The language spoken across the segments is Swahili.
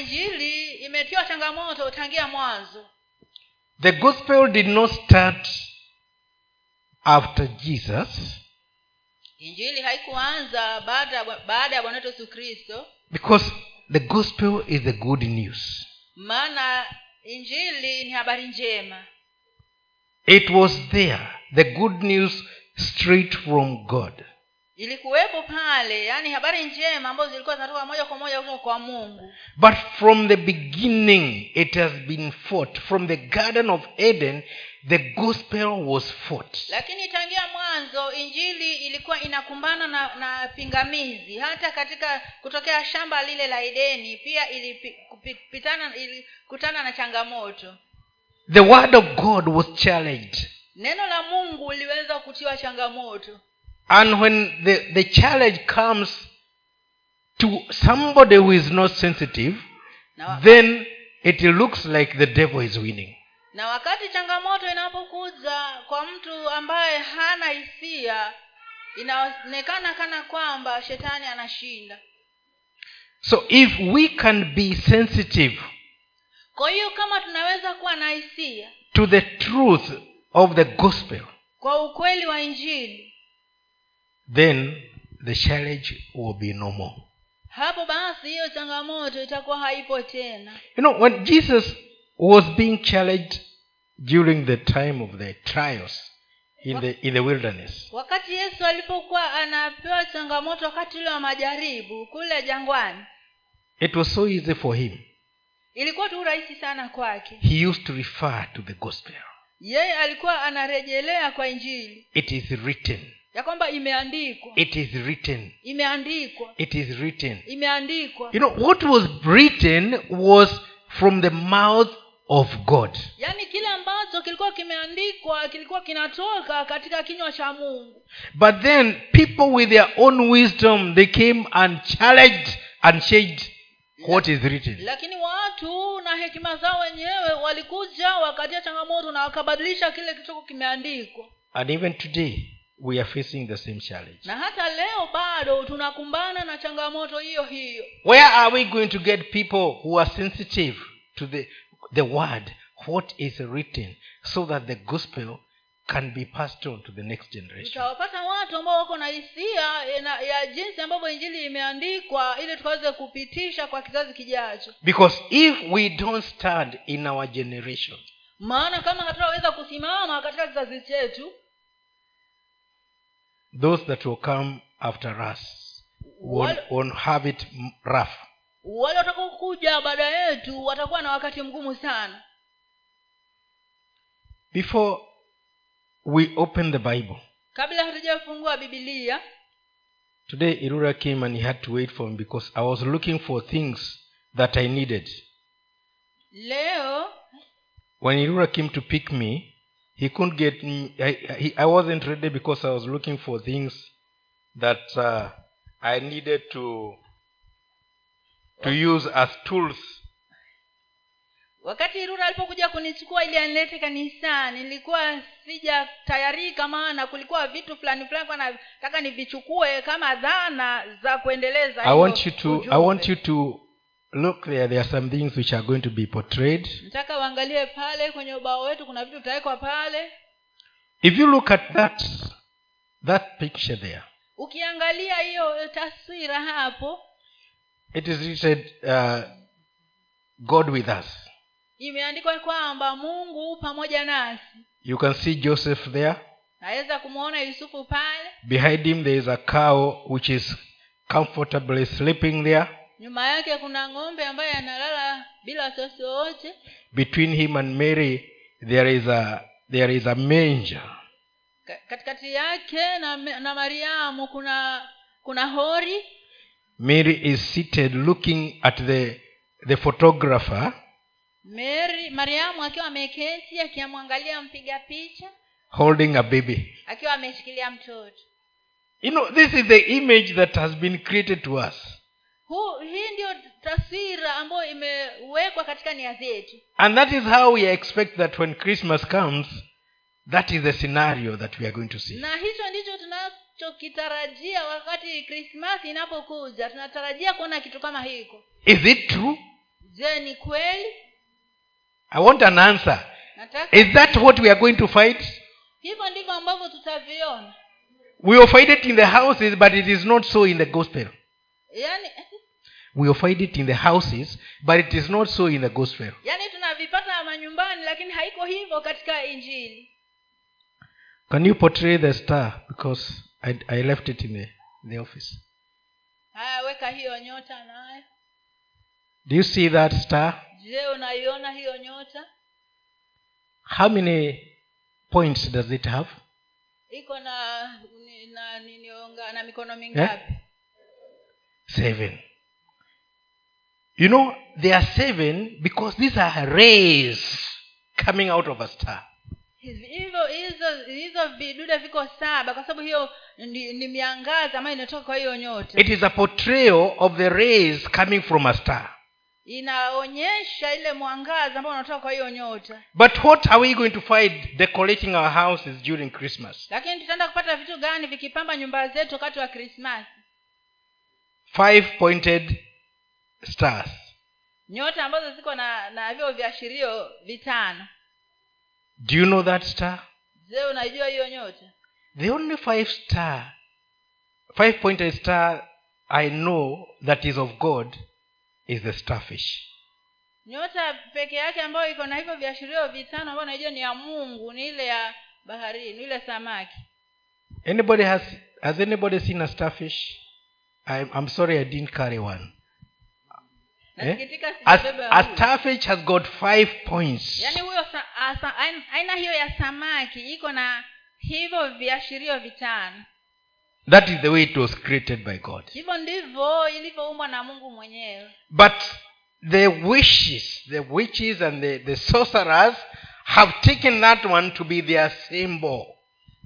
injili imetiwa changamoto tangia mwanzo The gospel did not start after Jesus injili haikuanza baada baada ya bwana wetu yesu kristo because the gospel is the good news. maana injili ni habari njema It was there, the good news straight from God. Ilikuwepo pale yani habari njema ambazo zilikuwa zinatoka moja kwa moja kutoka kwa mungu But from the beginning, it has been fought. From the Garden of Eden, the gospel was fought. lakini tangia mwanzo injili ilikuwa inakumbana na, na pingamizi hata katika kutokea shamba lile la edeni pia ilipitana ilikutana na changamoto The word of God was challenged. neno la mungu liliweza kutiwa changamoto And when the, the challenge comes to somebody who is not sensitive, na, then it looks like the devil is winning. na wakati changamoto inapokuja kwa mtu ambaye hana hisia inaonekana kana kwamba shetani anashinda So if we can be sensitive kwa hiyo kama tunaweza kuwa na hisia to the truth of the gospel, kwa ukweli wa injili then the challenge will be no more. hapo basi hiyo changamoto itakuwa haipo tena You know, when Jesus was being challenged during the time of the trials in the, in the wilderness, wakati yesu alipokuwa anapewa changamoto wakati ule wa majaribu kule jangwani it was so easy for him. ilikuwa tu rahisi sana kwake He used to refer to the gospel. yeye alikuwa anarejelea kwa injili It is written. Ya kwamba imeandikwa It is written. imeandikwa It is written. imeandikwa You know, what was written was from the mouth of God. yaani kile ambacho kilikuwa kimeandikwa kilikuwa kinatoka katika kinywa cha mungu But then people with their own wisdom they came and challenged and changed what is written. lakini watu na hekima zao wenyewe walikuja wakatia changamoto na wakabadilisha kile kilichokuwa kimeandikwa And even today we are facing the same challenge. na hata leo bado tunakumbana na changamoto hiyo hiyo Where are we going to get people who are sensitive to the, the word, what is written, so that the gospel can be passed on to the next generation? tutawapata watu ambao wako na hisia ya- jinsi ambavyo injili imeandikwa ili tukaweze kupitisha kwa kizazi kijacho Because if we don't stand in our generation, maana kama hatutaweza kusimama katika kizazi chetu those that will come after us won't, won't have it rough. wale watakaokuja baada yetu watakuwa na wakati mgumu sana Before we open the Bible, kabla hatujafungua bibilia today Irura came and he had to wait for me because I was looking for things that I needed. leo When Irura came to pick me, he couldn't get me. I, I wasn't ready because I was looking for things that uh, I needed to to use as tools wakati rura alipokuja kunichukua ili anilete kanisa nilikuwa sijatayarika maana kulikuwa vitu fulani fulani nataka nivichukue kama dhana za kuendeleza I want you to I want you to look there. There are some things which are going to be portrayed. nataka uangalie pale kwenye ubao wetu kuna vitu vitawekwa pale If you look at that that picture there, ukiangalia hiyo taswira hapo it is written uh, God with us. imeandikwa kwamba mungu pamoja nasi You can see Joseph there. naweza kumwona yusufu pale Behind him there is a cow which is comfortably sleeping there. Nyuma yake kuna ng'ombe ambaye analala bila wasiwasi wowote Between him and Mary there is a there is a manger. Katikati yake na, na mariamu kuna kuna hori Mary is seated looking at the the photographer mary mariamu akiwa ameketi akimwangalia mpiga picha holding a baby. akiwa ameshikilia mtoto You know, this is the image that has been created to us. Huu hii ndio taswira ambayo imewekwa katika nia zetu. And that is how we expect that when Christmas comes, that is the scenario that we are going to see. na hicho ndicho tunachokitarajia wakati krismasi inapokuja. Tunatarajia kuona kitu kama hiko. Is it true? je ni kweli? I want an answer. Nataka is that what we are going to fight? Hivyo ndivyo ambavyo tutaviona. We will fight it in the houses but it is not so in the gospel. Yaani we find it in the houses but it is not so in the gospel yani tunavipata manyumbani lakini haiko hivyo katika injili can you portray the star because i, I left it in the, the office haya weka hiyo nyota nayo do you see that star je unaiona hiyo nyota how many points does it have iko na na, na na mikono mingapi seven you know they are seven because these are rays coming out of a star. Hivyo hizo hizo vidude viko saba kwa sababu hiyo ni, ni miangaza ambayo inatoka kwa hiyo nyota it is a portrayal of the rays coming from a star. Inaonyesha ile mwangaza ambao unatoka kwa hiyo nyota but what are we going to find decorating our houses during christmas? Lakini tutaenda kupata vitu gani vikipamba nyumba zetu wakati wa krismasi five pointed stars. Nyota ambazo ziko na na hivyo viashirio vitano. Do you know that star? Je unaijua hiyo nyota? The only five star five pointed star i know that is of god is the starfish. Nyota peke yake ambayo iko na hivyo viashirio vitano ambayo naijua ni ya mungu ni ile ya baharini ile samaki. Anybody has has anybody seen a starfish? I'm, I'm sorry i didn't carry one Eh? has got five points. Yani huyo aina hiyo ya samaki iko na hivyo viashirio vitano. That is the way it was created by god. Hivyo ndivyo ilivyoumbwa na mungu mwenyewe. But the wishes the witches and the, the sorcerers have taken that one to be their symbol.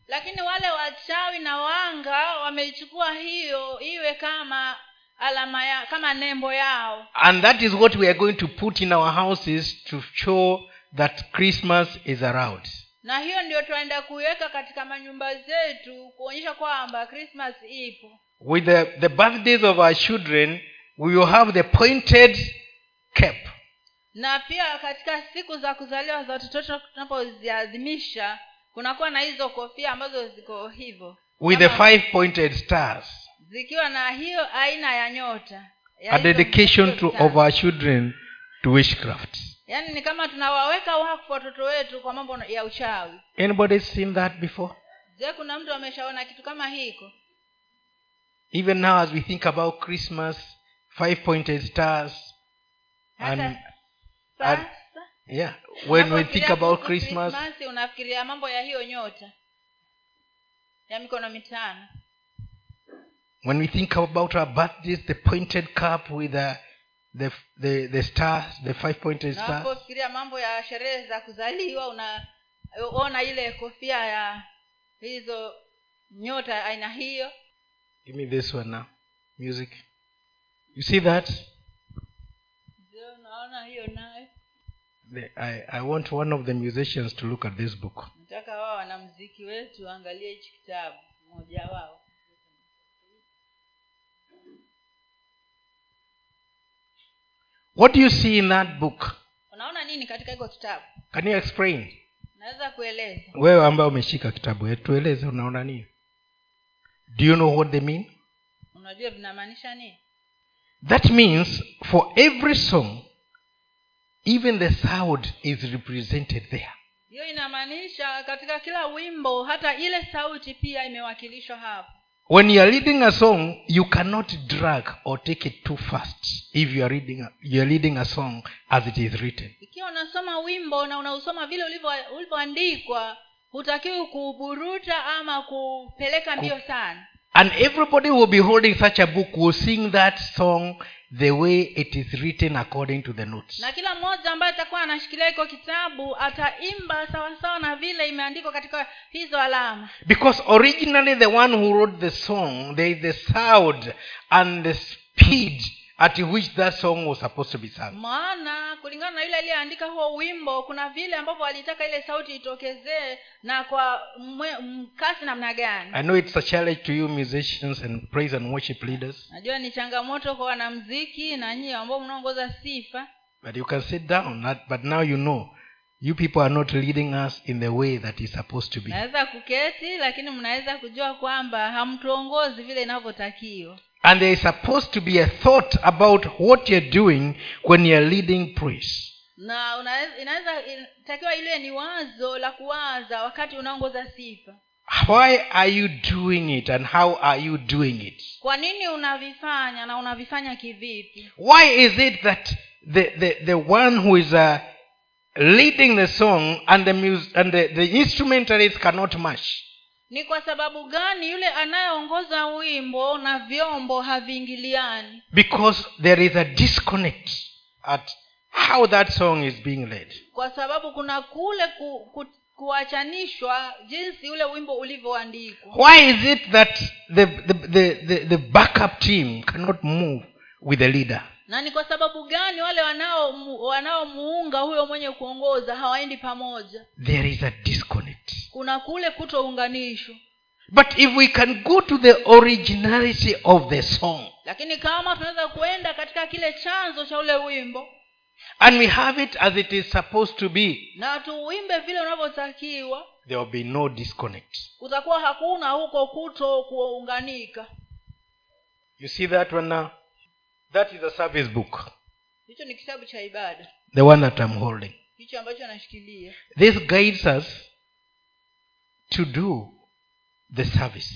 Lakini wale wachawi na wanga wameichukua hiyo iwe kama alama ya kama nembo yao. And that is what we are going to put in our houses to show that christmas is around. Na hiyo ndio tunaenda kuiweka katika manyumba zetu kuonyesha kwamba christmas ipo. With the, the birthdays of our children we will have the pointed cap. Na pia katika siku za kuzaliwa za watoto tunapoziadhimisha kunakuwa na hizo kofia ambazo ziko hivyo. With the five pointed stars zikiwa na hiyo aina ya nyota ya a dedication to, of our children to witchcraft. Yaani ni kama tunawaweka wakfu watoto wetu kwa mambo ya uchawi. Anybody seen that before? Je kuna mtu ameshaona kitu kama hiko? Even now as we think about christmas five pointed stars and, and yeah when we think about christmas unafikiria mambo ya hiyo nyota ya mikono mitano when we think about our birthdays the pointed cup with the the the, the stars the five pointed stars. unapofikiria mambo ya sherehe za kuzaliwa unaona ile kofia ya hizo nyota aina hiyo? Give me this one now. Music. You see that? Unaona hiyo nayo. The, I, i want one of the musicians to look at this book. Nataka wao wanamziki wetu angalie hichi kitabu mmoja wao what do you see in that book? Unaona nini katika hiko kitabu? Can you explain? Naweza kueleza. Wewe ambaye umeshika kitabu tueleze unaona nini? Do you know what they mean? Unajua vinamaanisha nini? That means for every song even the sound is represented there. Hiyo inamaanisha katika kila wimbo hata ile sauti pia imewakilishwa hapo when you are reading a song you cannot drag or take it too fast if you are reading a, you are reading a song as it is written. Ikiwa unasoma wimbo na unausoma vile ulivyoandikwa hutakiwi kuburuta ama kupeleka mbio sana and everybody will be holding such a book will sing that song the way it is written according to the notes. Na kila mmoja ambaye atakuwa anashikilia hiko kitabu ataimba sawasawa na vile imeandikwa katika hizo alama. Because originally the one who wrote the song there is the sound and the speed at which that song was supposed to be sung. Maana kulingana na yule aliyeandika huo wimbo kuna vile ambavyo alitaka ile sauti itokezee na kwa mkasi namna gani? I know it's a challenge to you musicians and praise and worship leaders. Najua ni changamoto kwa wanamziki na nyie ambao mnaongoza sifa. But you can sit down Not- but now you know you people are not leading us in the way that is supposed to be. Naweza kuketi lakini mnaweza kujua kwamba hamtuongozi vile inavyotakiwa and there is supposed to be a thought about what you're doing when you're leading praise na inaweza takiwa ile ni wazo la kuwaza wakati unaongoza sifa. Why are you doing it and how are you doing it? Kwa nini unavifanya na unavifanya kivipi? Why is it that the, the, the one who is uh, leading the song and the, mus- and the, the instrumentalist cannot match ni kwa sababu gani yule anayeongoza wimbo na vyombo haviingiliani? Because there is a disconnect at how that song is being led. Kwa sababu kuna kule ku, ku, kuachanishwa jinsi ule wimbo ulivyoandikwa. Why is it that the, the, the, the, the backup team cannot move with the leader? Na ni kwa sababu gani wale wanao wanaomuunga huyo mwenye kuongoza hawaendi pamoja? There is a disconnect kuna kule kutounganishwa. But if we can go to the originality of the song lakini kama tunaweza kuenda katika kile chanzo cha ule wimbo and we have it as it is supposed to be na tuuimbe vile unavyotakiwa there will be no disconnect. kutakuwa hakuna huko kuto kuunganika you see that one now? That is a service book. Hicho ni kitabu cha ibada. The one that i'm holding. Hicho ambacho anashikilia this guides us to do the service.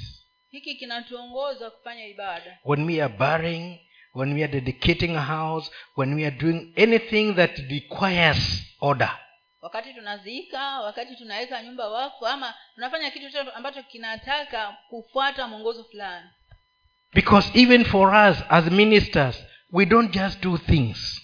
Hiki kinatuongoza kufanya ibada. When we are burying when we are dedicating a house when we are doing anything that requires order. Wakati tunazika wakati tunaweka nyumba wako ama tunafanya kitu chote ambacho kinataka kufuata mwongozo fulani. Because even for us as ministers we don't just do things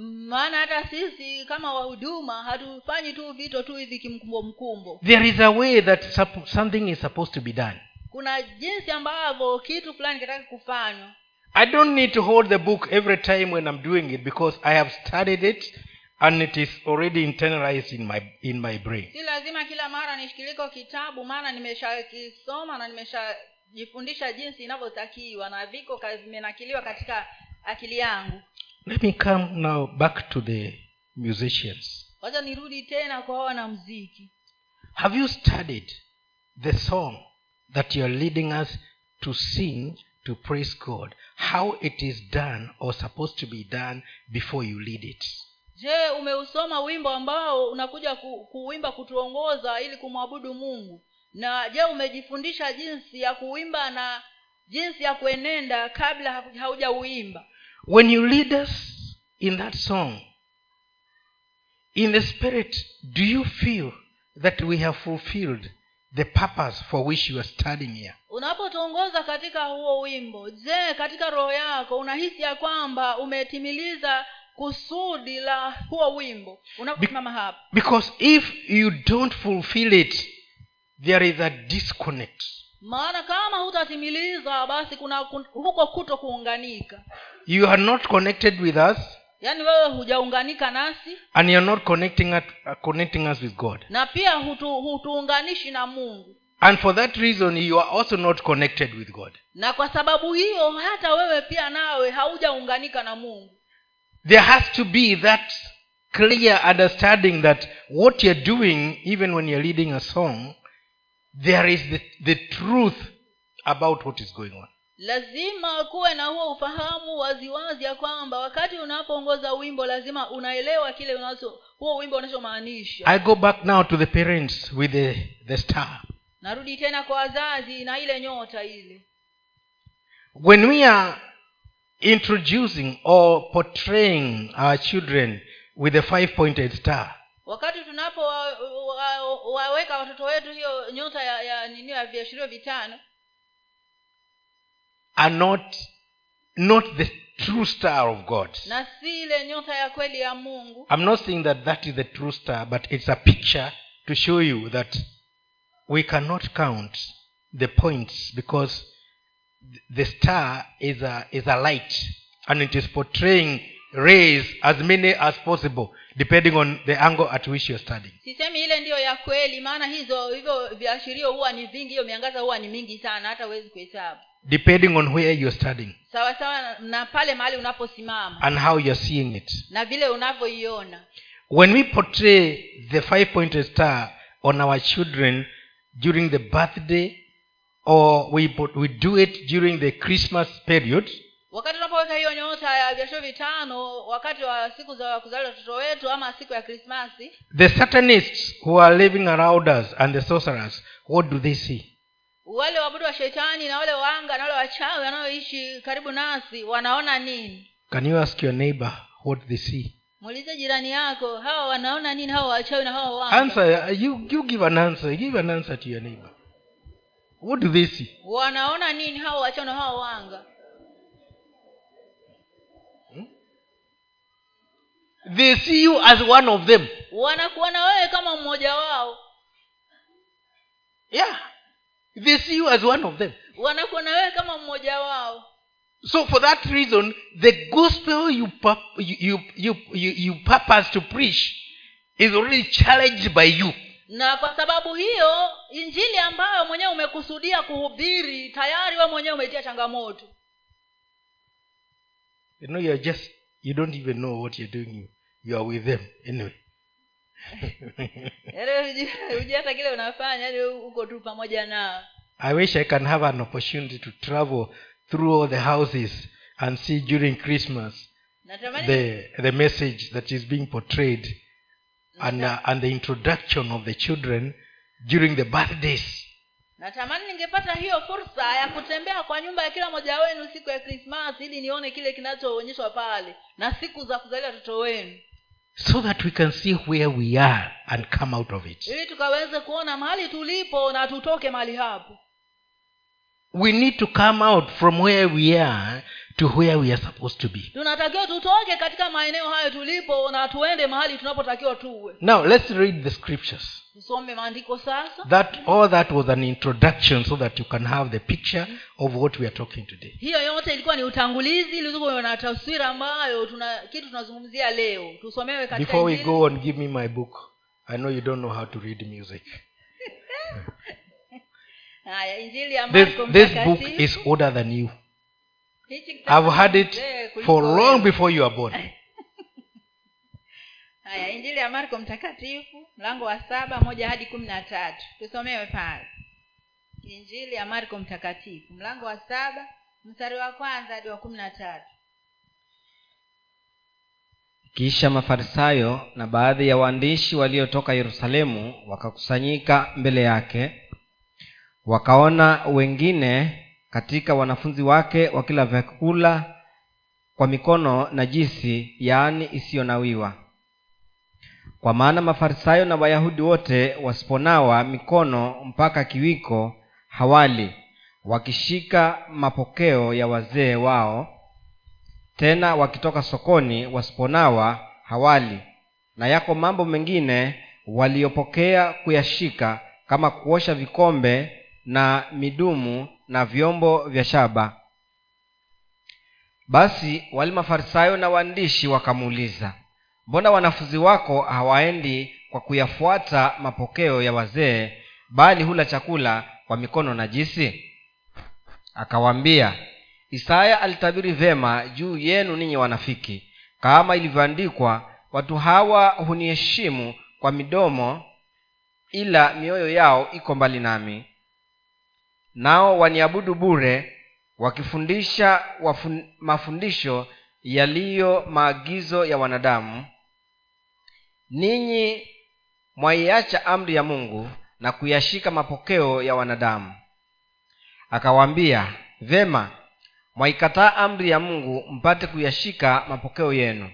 maana hata sisi kama wahuduma hatufanyi tu vito tu hivi kimkumbo mkumbo. There is a way that something is supposed to be done. Kuna jinsi ambavyo kitu fulani kitaki kufanywa. I don't need to hold the book every time when i'm doing it because i have studied it and it is already internalized in my in my brain. Si lazima kila mara nishikiliko kitabu maana nimeshakisoma na nimeshajifundisha jinsi inavyotakiwa na viko vimenakiliwa katika akili yangu let me come now back to the musicians. Wacha nirudi tena kwa wanamziki have you studied the song that you are leading us to sing to praise god? How it is done or supposed to be done before you lead it? Je umeusoma wimbo ambao unakuja ku, kuimba kutuongoza ili kumwabudu mungu? Na je umejifundisha jinsi ya kuimba na jinsi ya kuenenda kabla hau- haujauimba when you lead us in that song in the spirit do you feel that we have fulfilled the purpose for which you are studying here? Unapotuongoza katika huo wimbo je katika roho yako unahisi ya kwamba umetimiliza kusudi la huo wimbo? Unaposimama hapa. because if you don't fulfill it there is a disconnect maana kama hutatimiliza basi kuna huko kuto kuunganika. You are not connected with us yaani wewe hujaunganika nasi. and you're not connecting at, uh, connecting us with god. Na pia hutu, hutuunganishi na mungu. And for that reason you are also not connected with god. Na kwa sababu hiyo hata wewe pia nawe haujaunganika na mungu. There has to be that clear understanding that what you're doing even when you're leading a song there is the, the truth about what is going on. Lazima kuwe na huo ufahamu waziwazi ya kwamba wakati unapoongoza wimbo lazima unaelewa kile unacho huo wimbo unachomaanisha. I go back now to the parents with the, the star. Narudi tena kwa wazazi na ile nyota ile. When we are introducing or portraying our children with the five pointed star wakati tunapowaweka wa, wa, watoto wetu hiyo nyota ya, ya nini ya viashirio vitano are not not the true star of god. na si ile nyota ya kweli ya mungu. I'm not saying that that is the true star but it's a picture to show you that we cannot count the points because the star is a is a light and it is portraying rays as many as possible depending on the angle at which you're studying sisemi ile ndiyo ya kweli maana hizo hivyo viashirio huwa ni vingi hiyo miangaza huwa ni mingi sana hata huwezi kuhesabu. Depending on where you're studying sawa sawa na- pale mahali unaposimama. and how you're seeing it. Na vile unavyoiona. When we portray the five pointed star on our children during the birthday or we, we do it during the christmas period wakati unapoweka hiyo nyota ya viasho vitano wakati wa siku za kuzaliwa watoto wetu ama siku ya krismasi the satanists who are living around us and the sorcerers what do they see? wale wabudu wa shetani na wale wanga na wale wachawi wanaoishi karibu nasi wanaona nini? Can you ask your neighbor what they see? Muulize jirani yako hawa wanaona nini hawa wachawi na hawa wanga? Answer you, you give an answer give an answer to your neighbor. What do they see? Wanaona nini hawa wachawi na hawa wanga they see you as one of them. Wanakuona wewe kama mmoja wao. Yeah. They see you as one of them. Wanakuona wewe kama mmoja wao. So for that reason the gospel you, pur- you, you, you, you, purpose to preach is already challenged by you. Na kwa sababu hiyo injili ambayo mwenyewe umekusudia kuhubiri tayari we mwenyewe umeitia changamoto. You know you're just you don't even know what you're doing. You, you are with them anyway. Yaani hujui- hujui hata kile unafanya yani uko tu pamoja nao i wish i can have an opportunity to travel through all the houses and see during christmas the the message that is being portrayed and, uh, and the introduction of the children during the birthdays natamani ningepata hiyo fursa ya kutembea kwa nyumba ya kila mmoja wenu siku ya krismasi ili nione kile kinachoonyeshwa pale na siku za kuzalia watoto wenu. So that we can see where we are and come out of it. Ili tukaweze kuona mahali tulipo na tutoke mahali hapo. We need to come out from where we are to where we are supposed to be. Tunatakiwa tutoke katika maeneo hayo tulipo na tuende mahali tunapotakiwa tuwe. Now let's read the scriptures. Tusome maandiko sasa. That all that was an introduction so that you can have the picture of what we are talking today. Hiyo yote ilikuwa ni utangulizi na taswira ambayo tuna kitu tunazungumzia leo. Tusomewe before we go on give me my book i know you don't know how to read music. This, this book is older than you I've had it for long before you are born. Haya injili ya marko mtakatifu mlango wa saba moja hadi kumi na tatu. Tusomewe pale. Injili ya marko mtakatifu mlango wa saba mstari wa kwanza hadi wa kumi na tatu. Kisha mafarisayo na baadhi ya waandishi waliotoka yerusalemu wakakusanyika mbele yake wakaona wengine katika wanafunzi wake wakila vyakula kwa mikono najisi yaani isiyonawiwa. Kwa maana mafarisayo na wayahudi wote wasiponawa mikono mpaka kiwiko hawali wakishika mapokeo ya wazee wao. Tena wakitoka sokoni wasiponawa hawali. Na yako mambo mengine waliyopokea kuyashika kama kuosha vikombe na midumu na vyombo vya shaba. Basi wale mafarisayo na waandishi wakamuuliza mbona wanafunzi wako hawaendi kwa kuyafuata mapokeo ya wazee bali hula chakula kwa mikono najisi? Akawaambia isaya alitabiri vyema juu yenu ninyi wanafiki. Kama ilivyoandikwa watu hawa huniheshimu kwa midomo ila mioyo yao iko mbali nami nao waniabudu bure wakifundisha wafun, mafundisho yaliyo maagizo ya wanadamu. Ninyi mwaiacha amri ya mungu na kuyashika mapokeo ya wanadamu. Akawaambia vema mwaikataa amri ya mungu mpate kuyashika mapokeo yenu.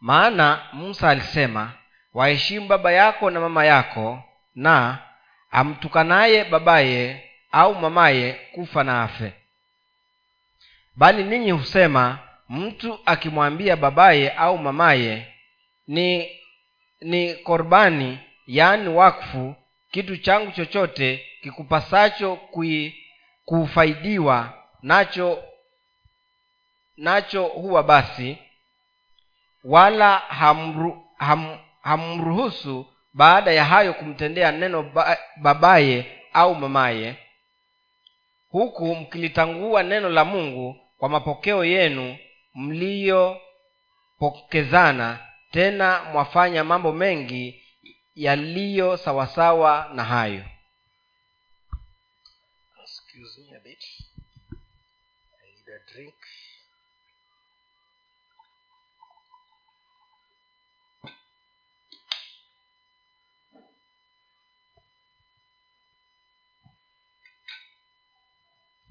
Maana musa alisema waheshimu baba yako na mama yako na amtukanaye babaye au mamaye kufa na afe. Bali ninyi husema mtu akimwambia babaye au mamaye ni ni korbani yaani wakfu kitu changu chochote kikupasacho kui, kufaidiwa nacho nacho huwa basi wala hamru, ham, hamruhusu baada ya hayo kumtendea neno ba, babaye au mamaye huku mkilitangua neno la mungu kwa mapokeo yenu mliyopokezana tena mwafanya mambo mengi yaliyo sawasawa na hayo Excuse me a bit. I need a drink.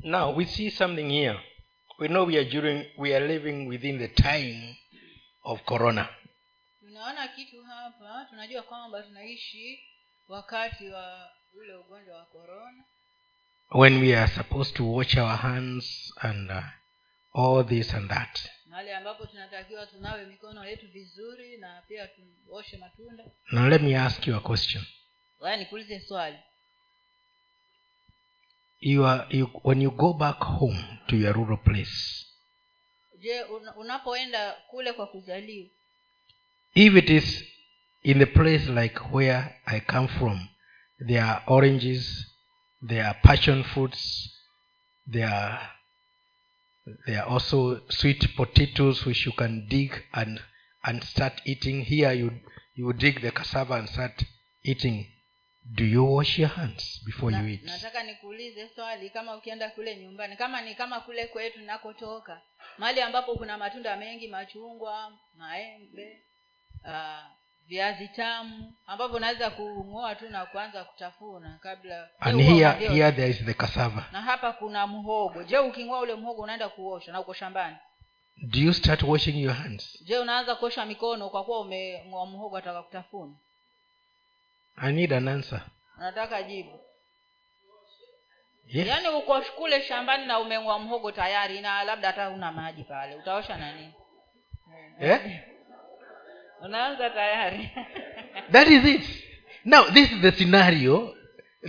Now we see something here. We know we are during we are living within the time of corona. tunaona kitu hapa tunajua kwamba tunaishi wakati wa ule ugonjwa wa corona When we are supposed to wash our hands and uh, all this and that. mahali ambapo tunatakiwa tunawe mikono yetu vizuri na pia tuoshe matunda Now let me ask you a question. nikuulize swali You are you when you go back home to your rural place, je unapoenda kule kwa kuzaliwa if it is in the place like where I come from, there are oranges, there are passion fruits, there are there are also sweet potatoes which you can dig and and start eating. Here you you dig the cassava and start eating. Do you wash your hands before Na- you eat? nataka nikuulize swali kama ukienda kule nyumbani kama ni kama kule kwetu nakotoka mahali ambapo kuna matunda mengi machungwa maembe uh, viazi tamu ambavyo unaweza kung'oa tu na kuanza kutafuna kabla And here here there is the cassava. na hapa kuna mhogo je uking'oa ule mhogo unaenda kuosha na uko shambani Do you start washing your hands? je unaanza kuosha mikono kwa kuwa umeng'oa mhogo ataka kutafuna I need an answer. nataka jibu Yes. yaani uko kule shambani na umeng'oa mhogo tayari na labda hata una maji pale utaosha na nini Eh? unaanza tayari That is it. Now, this is the scenario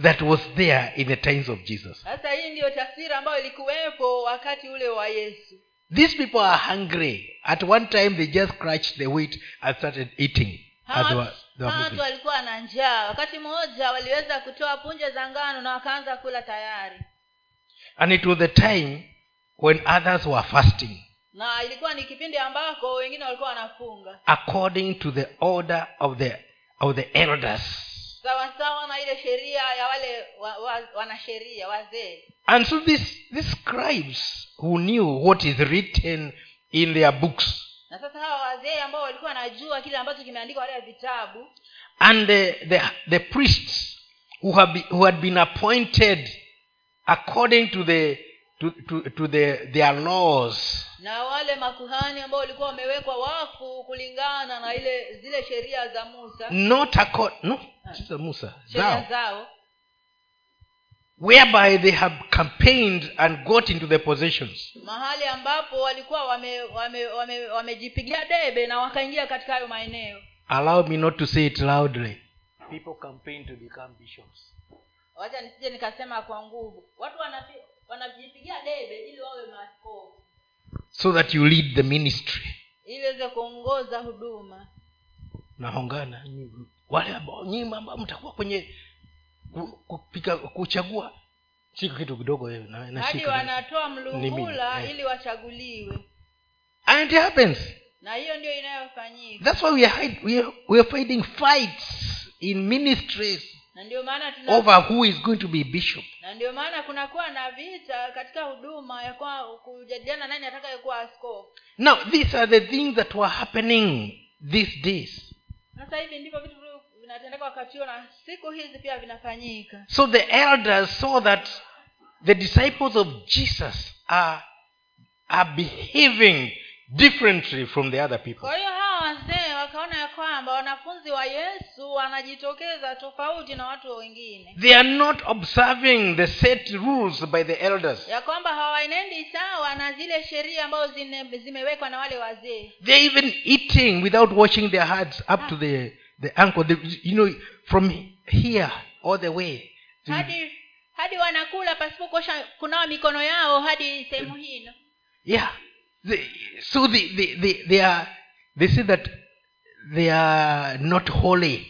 that was there in the times of Jesus. sasa hii ndiyo taswira ambayo ilikuwepo wakati ule wa yesu These people are hungry. At one time, they just scratched the wheat and started eating. As they watu walikuwa na njaa wakati mmoja waliweza kutoa punje za ngano na wakaanza kula tayari. And it was the time when others were fasting. Na ilikuwa ni kipindi ambako wengine walikuwa wanafunga. According to the order of the, of the elders. sawasawa na ile sheria ya wale wa, wa, wanasheria wazee. And so these, these scribes who knew what is written in their books na sasa hawa wazee ambao walikuwa wanajua kile ambacho kimeandikwa wale vitabu. And the, the, the priests who, have be, who had been appointed according to the to, to, to the, their laws. Na wale makuhani ambao walikuwa wamewekwa wafu kulingana na ile zile sheria za musa. Not accord, no Sister musa zao. zao whereby they have campaigned and got into the possessions. Mahali ambapo walikuwa wamejipigia wame, wame, wamejipigia debe na wakaingia katika hayo maeneo. Allow me not to say it loudly. People campaign to become bishops. Wacha nisije nikasema kwa nguvu. Watu wanajipigia debe ili wawe maaskofu. So that you lead the ministry. Ili weze kuongoza huduma. Nahongana wale ambao nyima ambao mtakuwa kwenye kupika kuchagua. Siko kitu kidogo na, na hadi wanatoa mlungula eh. ili wachaguliwe. And it happens. Na hiyo ndio inayofanyika. That's why we are, hide- we are, we are fighting fights in ministries na ndio maana tuna over who is going to be bishop. Na ndio maana kunakuwa na vita katika huduma ya kujadiliana nani atakayekuwa askofu. Now these are the things that were happening these days. Sasa hivi ndivyo vitu vinatendeka wakati huo na siku hizi pia vinafanyika. So the elders saw that the disciples of jesus are, are behaving differently from the other people. Kwa hiyo hawa wazee wakaona ya kwamba wanafunzi wa yesu wanajitokeza tofauti na watu wengine. They are not observing the set rules by the elders. Ya kwamba hawaenendi sawa na zile sheria ambazo zimewekwa na wale wazee. They're even eating without washing their hearts up to the, the ankle the, you know from here all the way hadi hadi wanakula pasipo kuosha kunawa mikono yao hadi sehemu hino yeah. They, so they, they, they, they are they say that they are not holy.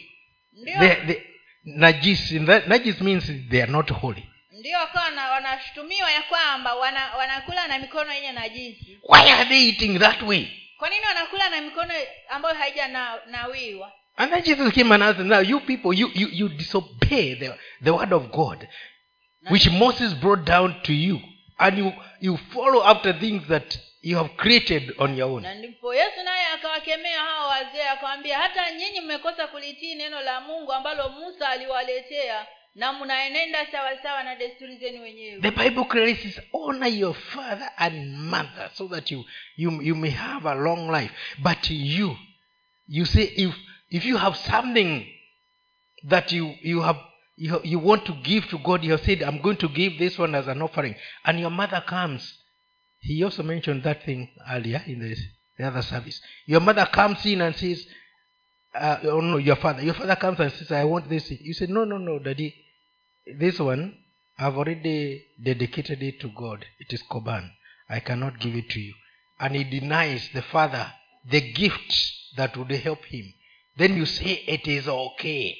They, they, najis that- najis means they are not holy. Ndio wakawa wana- wanashutumiwa ya kwamba wana, wanakula na mikono yenye najisi. Why are they eating that way? Kwa nini wanakula na mikono ambayo haija na, nawiwa and then jesus came and asked now you people you, you, you disobey the, the word of god which moses brought down to you and you, you follow after things that you have created on your own. Na ndipo yesu naye akawakemea hao wazee akawambia hata nyinyi mmekosa kulitii neno la mungu ambalo musa aliwaletea na mnaenenda sawasawa na desturi zenu wenyewe. The bible clearly says honor your father and mother so that you, you, you may have a long life. But you you say if if you have something that you you have you, you want to give to god you have said i'm going to give this one as an offering and your mother comes he also mentioned that thing earlier in the, the other service. Your mother comes in and says uh, oh no your father your father comes and says i want this you say no no no daddy. This one i've already dedicated it to god. It is koban i cannot give it to you. And he denies the father the gift that would help him then you say it is okay.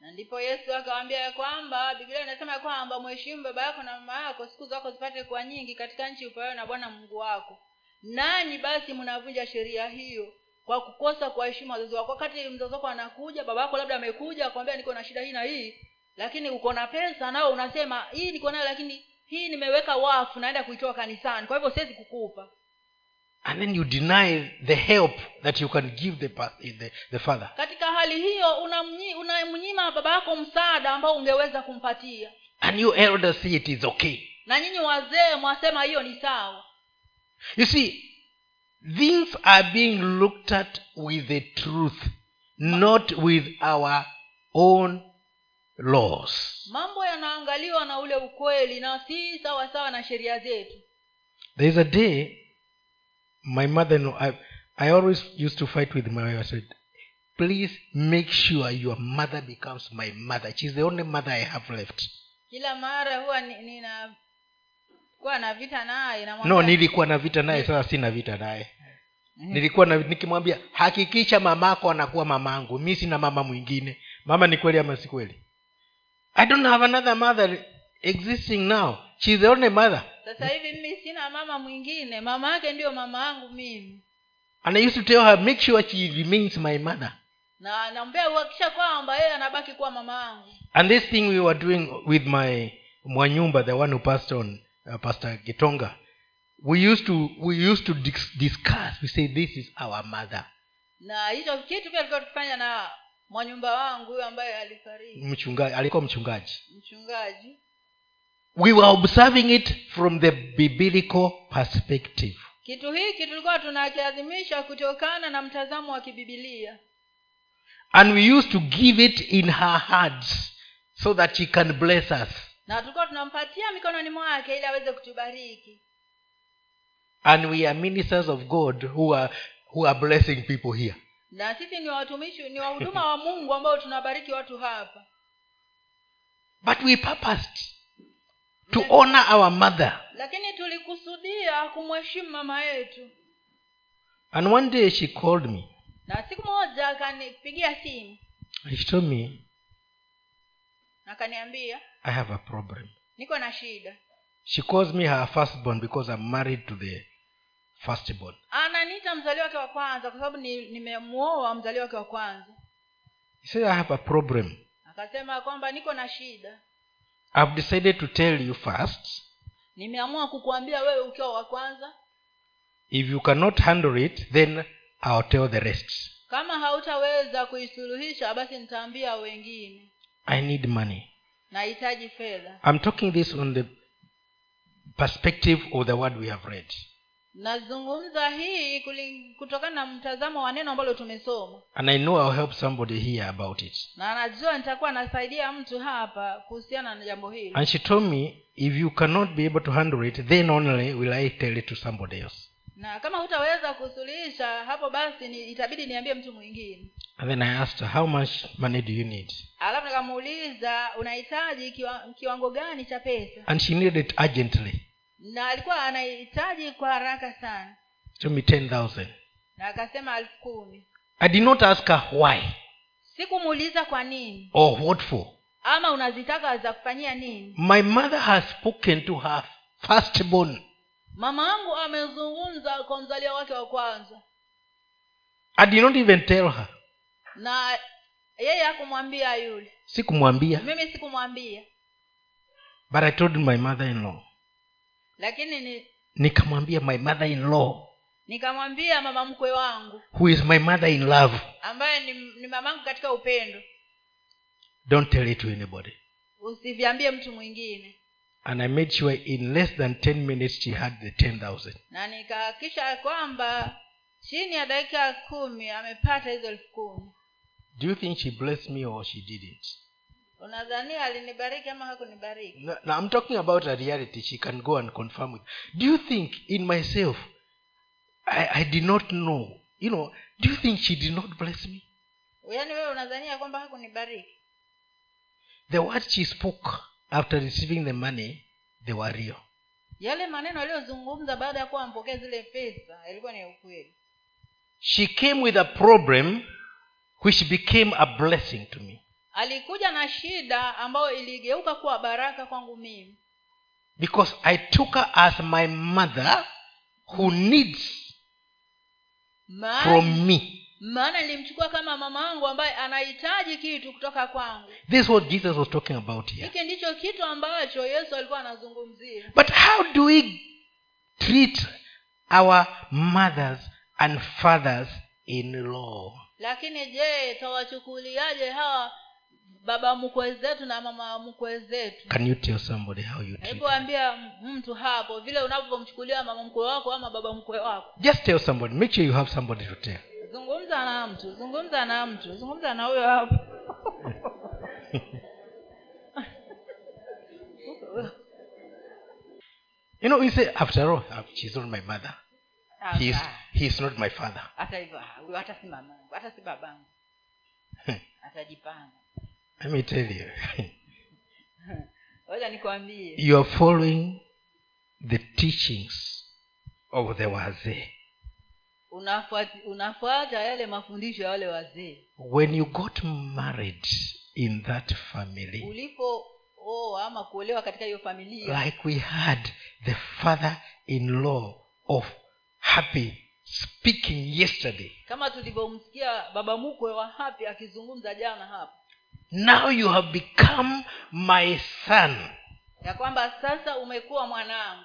Na ndipo yesu akawambia ya kwamba biblia inasema ya kwamba mheshimu baba yako na mama yako siku zako zipate kwa nyingi katika nchi upayo na bwana mungu wako. Nanyi basi mnavunja sheria hiyo kwa kukosa kuwaheshimu wazazi wako. Wakati mzazi wako anakuja baba yako labda amekuja akwambia niko na shida hii na hii lakini uko na pesa nao unasema hii niko nayo lakini hii nimeweka wafu naenda kuitoa kanisani. Kwa hivyo siwezi kukupa and then you deny the help that you can give the, the, the father. Katika hali hiyo unamnyima baba yako msaada ambao ungeweza kumpatia. And you elders see it is okay. Na nyinyi wazee mwasema hiyo ni sawa. You see things are being looked at with the truth not with our own laws. Mambo yanaangaliwa na ule ukweli na si sawa sawa na sheria zetu. There is a day my mother I, i always used to fight with my wife. I said please make sure your mother becomes my mother. She's the only mother i have left. Kila mara huwa nina kuwa na vita naye no nilikuwa na vita naye sasa sina vita naye. Nilikuwa na, nikimwambia hakikisha mamako anakuwa mamangu mi sina mama mwingine. Mama ni kweli ama si kweli? I don't have another mother existing now. She's the only mother sasa hivi mimi sina mama mwingine. Mama yake ndiyo mama yangu mimi. And i used to tell her make sure she remains my mother. Na nampea uhakikisha kwamba yeye anabaki kuwa mama yangu. And this thing we were doing with my mwanyumba the one who passed on uh, pastor gitonga we used to we used to dis- discuss. We say this is our mother. Na hicho kitu pia tulikuwa tukifanya na mwanyumba wangu huyo ambaye alifariki. Mchungaji alikuwa mchungaji. Mchungaji we were observing it from the biblical perspective. Kitu hiki tulikuwa tunakiadhimisha kutokana na mtazamo wa kibibilia. And we used to give it in her hands so that she can bless us. Na tulikuwa tunampatia mikononi mwake ili aweze kutubariki. And we are ministers of god who are who are blessing people here. Na sisi ni watumishi ni wahuduma wa mungu ambao tunabariki watu hapa. But we purposed to honor our mother. Lakini tulikusudia kumheshimu mama yetu. And one day she called me. Na siku moja akanipigia simu. She told me akaniambia i have a problem. niko na shida. She calls me her firstborn because i'm married to the firstborn. Ananiita mzali wake wa kwanza kwa sababu nimemwoa mzaliwa wake wa kwanza. Said i have a problem. Akasema kwamba niko na shida i've decided to tell you first. Nimeamua kukuambia wewe ukiwa wa kwanza. If you cannot handle it then i'll tell the rest. Kama hautaweza kuisuluhisha basi nitaambia wengine. I need money. Nahitaji fedha. I'm talking this on the perspective of the word we have read nazungumza hii kutokana na mtazamo wa neno ambalo tumesoma. And i know i'll help somebody here about it. Na najua nitakuwa nasaidia mtu hapa kuhusiana na jambo hili. And she told me if you cannot be able to handle it then only will i tell it to somebody else. Na kama hutaweza kusuluhisha hapo basi ni, itabidi niambie mtu mwingine. And then i asked her how much money do you need? Alafu nikamuuliza unahitaji kiwa, kiwango gani cha pesa? And she needed it urgently na alikuwa anahitaji kwa haraka sana. Told me ten thousand. Na akasema elfu kumi. I did not ask her why. Sikumuuliza kwa nini. Or what for? Ama unazitaka za kufanyia nini? My mother has spoken to her firstborn. Mama yangu amezungumza kwa mzalia wake wa kwanza. I did not even tell her. Na yeye hakumwambia yule. Sikumwambia. Mimi sikumwambia. But i told my mother in law lakini ni nikamwambia my mother in law nikamwambia mama mkwe wangu who is my mother in love ambaye ni, ni mamangu katika upendo don't tell it to anybody. usivyambie mtu mwingine. And i made sure in less than 10 minutes she had the 10000 na nikahakikisha kwamba chini ya dakika kumi amepata hizo elfu kumi. Do you think she blessed me or she didn't unadhania alinibariki ama hakunibariki? No, no, i'm talking about a reality she can go and confirm with do you think in myself I, i did not know? You know do you think she did not bless me? Yaani wewe unadhania kwamba hakunibariki? The words she spoke after receiving the money they were real. Yale maneno aliyozungumza baada ya kuwa ampokea zile pesa ilikuwa ni ukweli. She came with a problem which became a blessing to me alikuja na shida ambayo iligeuka kuwa baraka kwangu mimi. Because i took her as my mother who needs maana from me. maana nilimchukua kama mama wangu ambaye anahitaji kitu kutoka kwangu. This what jesus was talking about here. Hiki ndicho kitu ambacho yesu alikuwa anazungumzia. But how do we treat our mothers and fathers in law? Lakini je tawachukuliaje hawa baba mkwe zetu na mama mkwe zetu can you tell somebody how you treat hebu ambia mtu hapo vile unavyomchukulia mama mkwe wako ama baba mkwe wako. Just tell somebody. Make sure you have somebody to tell. Zungumza na mtu zungumza na mtu zungumza na huyo hapo. You know we say after all uh, she's not my mother. He is, he is not my father. Hata hivyo hata si mamangu hata si babangu. Atajipanga let me tell you. You are following the teachings of the wazee. Unafuata yale mafundisho ya wale wazee. When you got married in that family ulipo ama kuolewa katika hiyo familia. like we had the father in law of happy speaking yesterday. Kama tulivyomsikia baba mkwe wa hapi akizungumza jana hapa now you have become my son. Ya kwamba sasa umekuwa mwanangu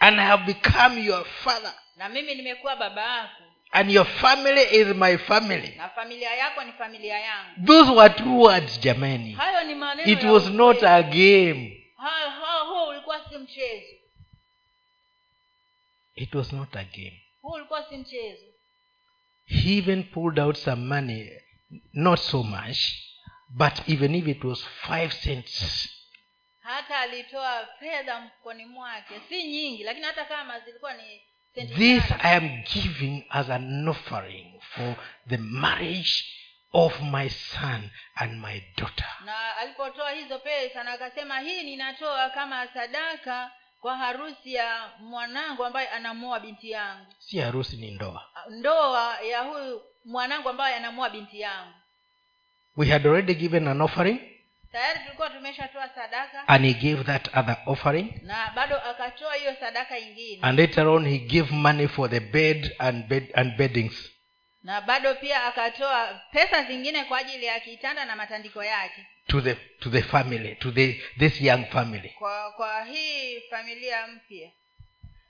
and i have become your father. Na mimi nimekuwa baba yako. And your family is my family. Na familia yako ni familia yangu. Those were two words jamani hayo ni maneno it was not a game. Hayo huo ulikuwa si mchezo. It was not a game. Ulikuwa si mchezo. He even pulled out some money not so much but even if it was five cents. Hata alitoa fedha mfukoni mwake si nyingi lakini hata kama zilikuwa ni this i am giving as an offering for the marriage of my son and my daughter. Na alipotoa hizo pesa na akasema hii ninatoa kama sadaka kwa harusi ya mwanangu ambaye anamoa binti yangu. Si harusi ni ndoa. Ndoa ya huyu mwanangu ambaye anamua binti yangu. We had already given an offering tayari tulikuwa tumeshatoa sadaka. and he gave that other offering. Na bado akatoa hiyo sadaka ingine. And later on he gave money for the bed and bed and beddings. Na bado pia akatoa pesa zingine kwa ajili ya kitanda na matandiko yake. To the to the family to the this young family. Kwa kwa hii familia mpya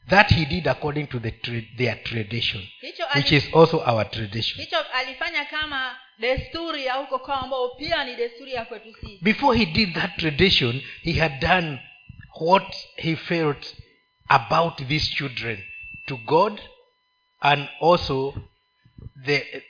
that he did according to the tra- their tradition hicho which is also our tradition. Hicho alifanya kama desturi ya huko kwao ambao pia ni desturi ya kwetu sisi. Before he did that tradition he had done what he felt about these children to god and also the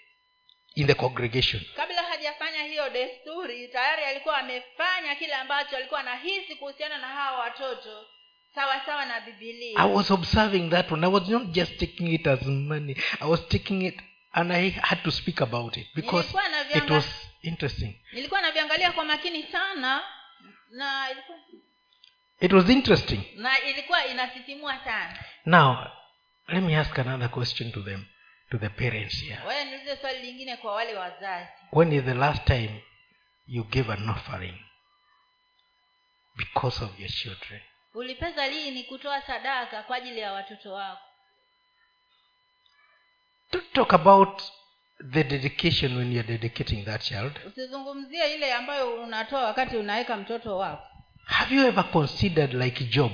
in the congregation. Kabla hajafanya hiyo desturi tayari alikuwa amefanya kile ambacho alikuwa anahisi kuhusiana na hawa watoto sawa sawa na bibilia i was observing that one. I was not just taking it as money. I was taking it and i had to speak about it because it was interesting. Nilikuwa naviangalia kwa makini sana na ilikuwa it was interesting. na ilikuwa inasisimua sana. Now let me ask another question to them to the parents here. When is the last time you gave an offering? Because of your children ulipeza lini kutoa sadaka kwa ajili ya watoto wako? Don't talk about the dedication when you're dedicating that child. Usizungumzie ile ambayo unatoa wakati unaweka mtoto wako. Have you ever considered like job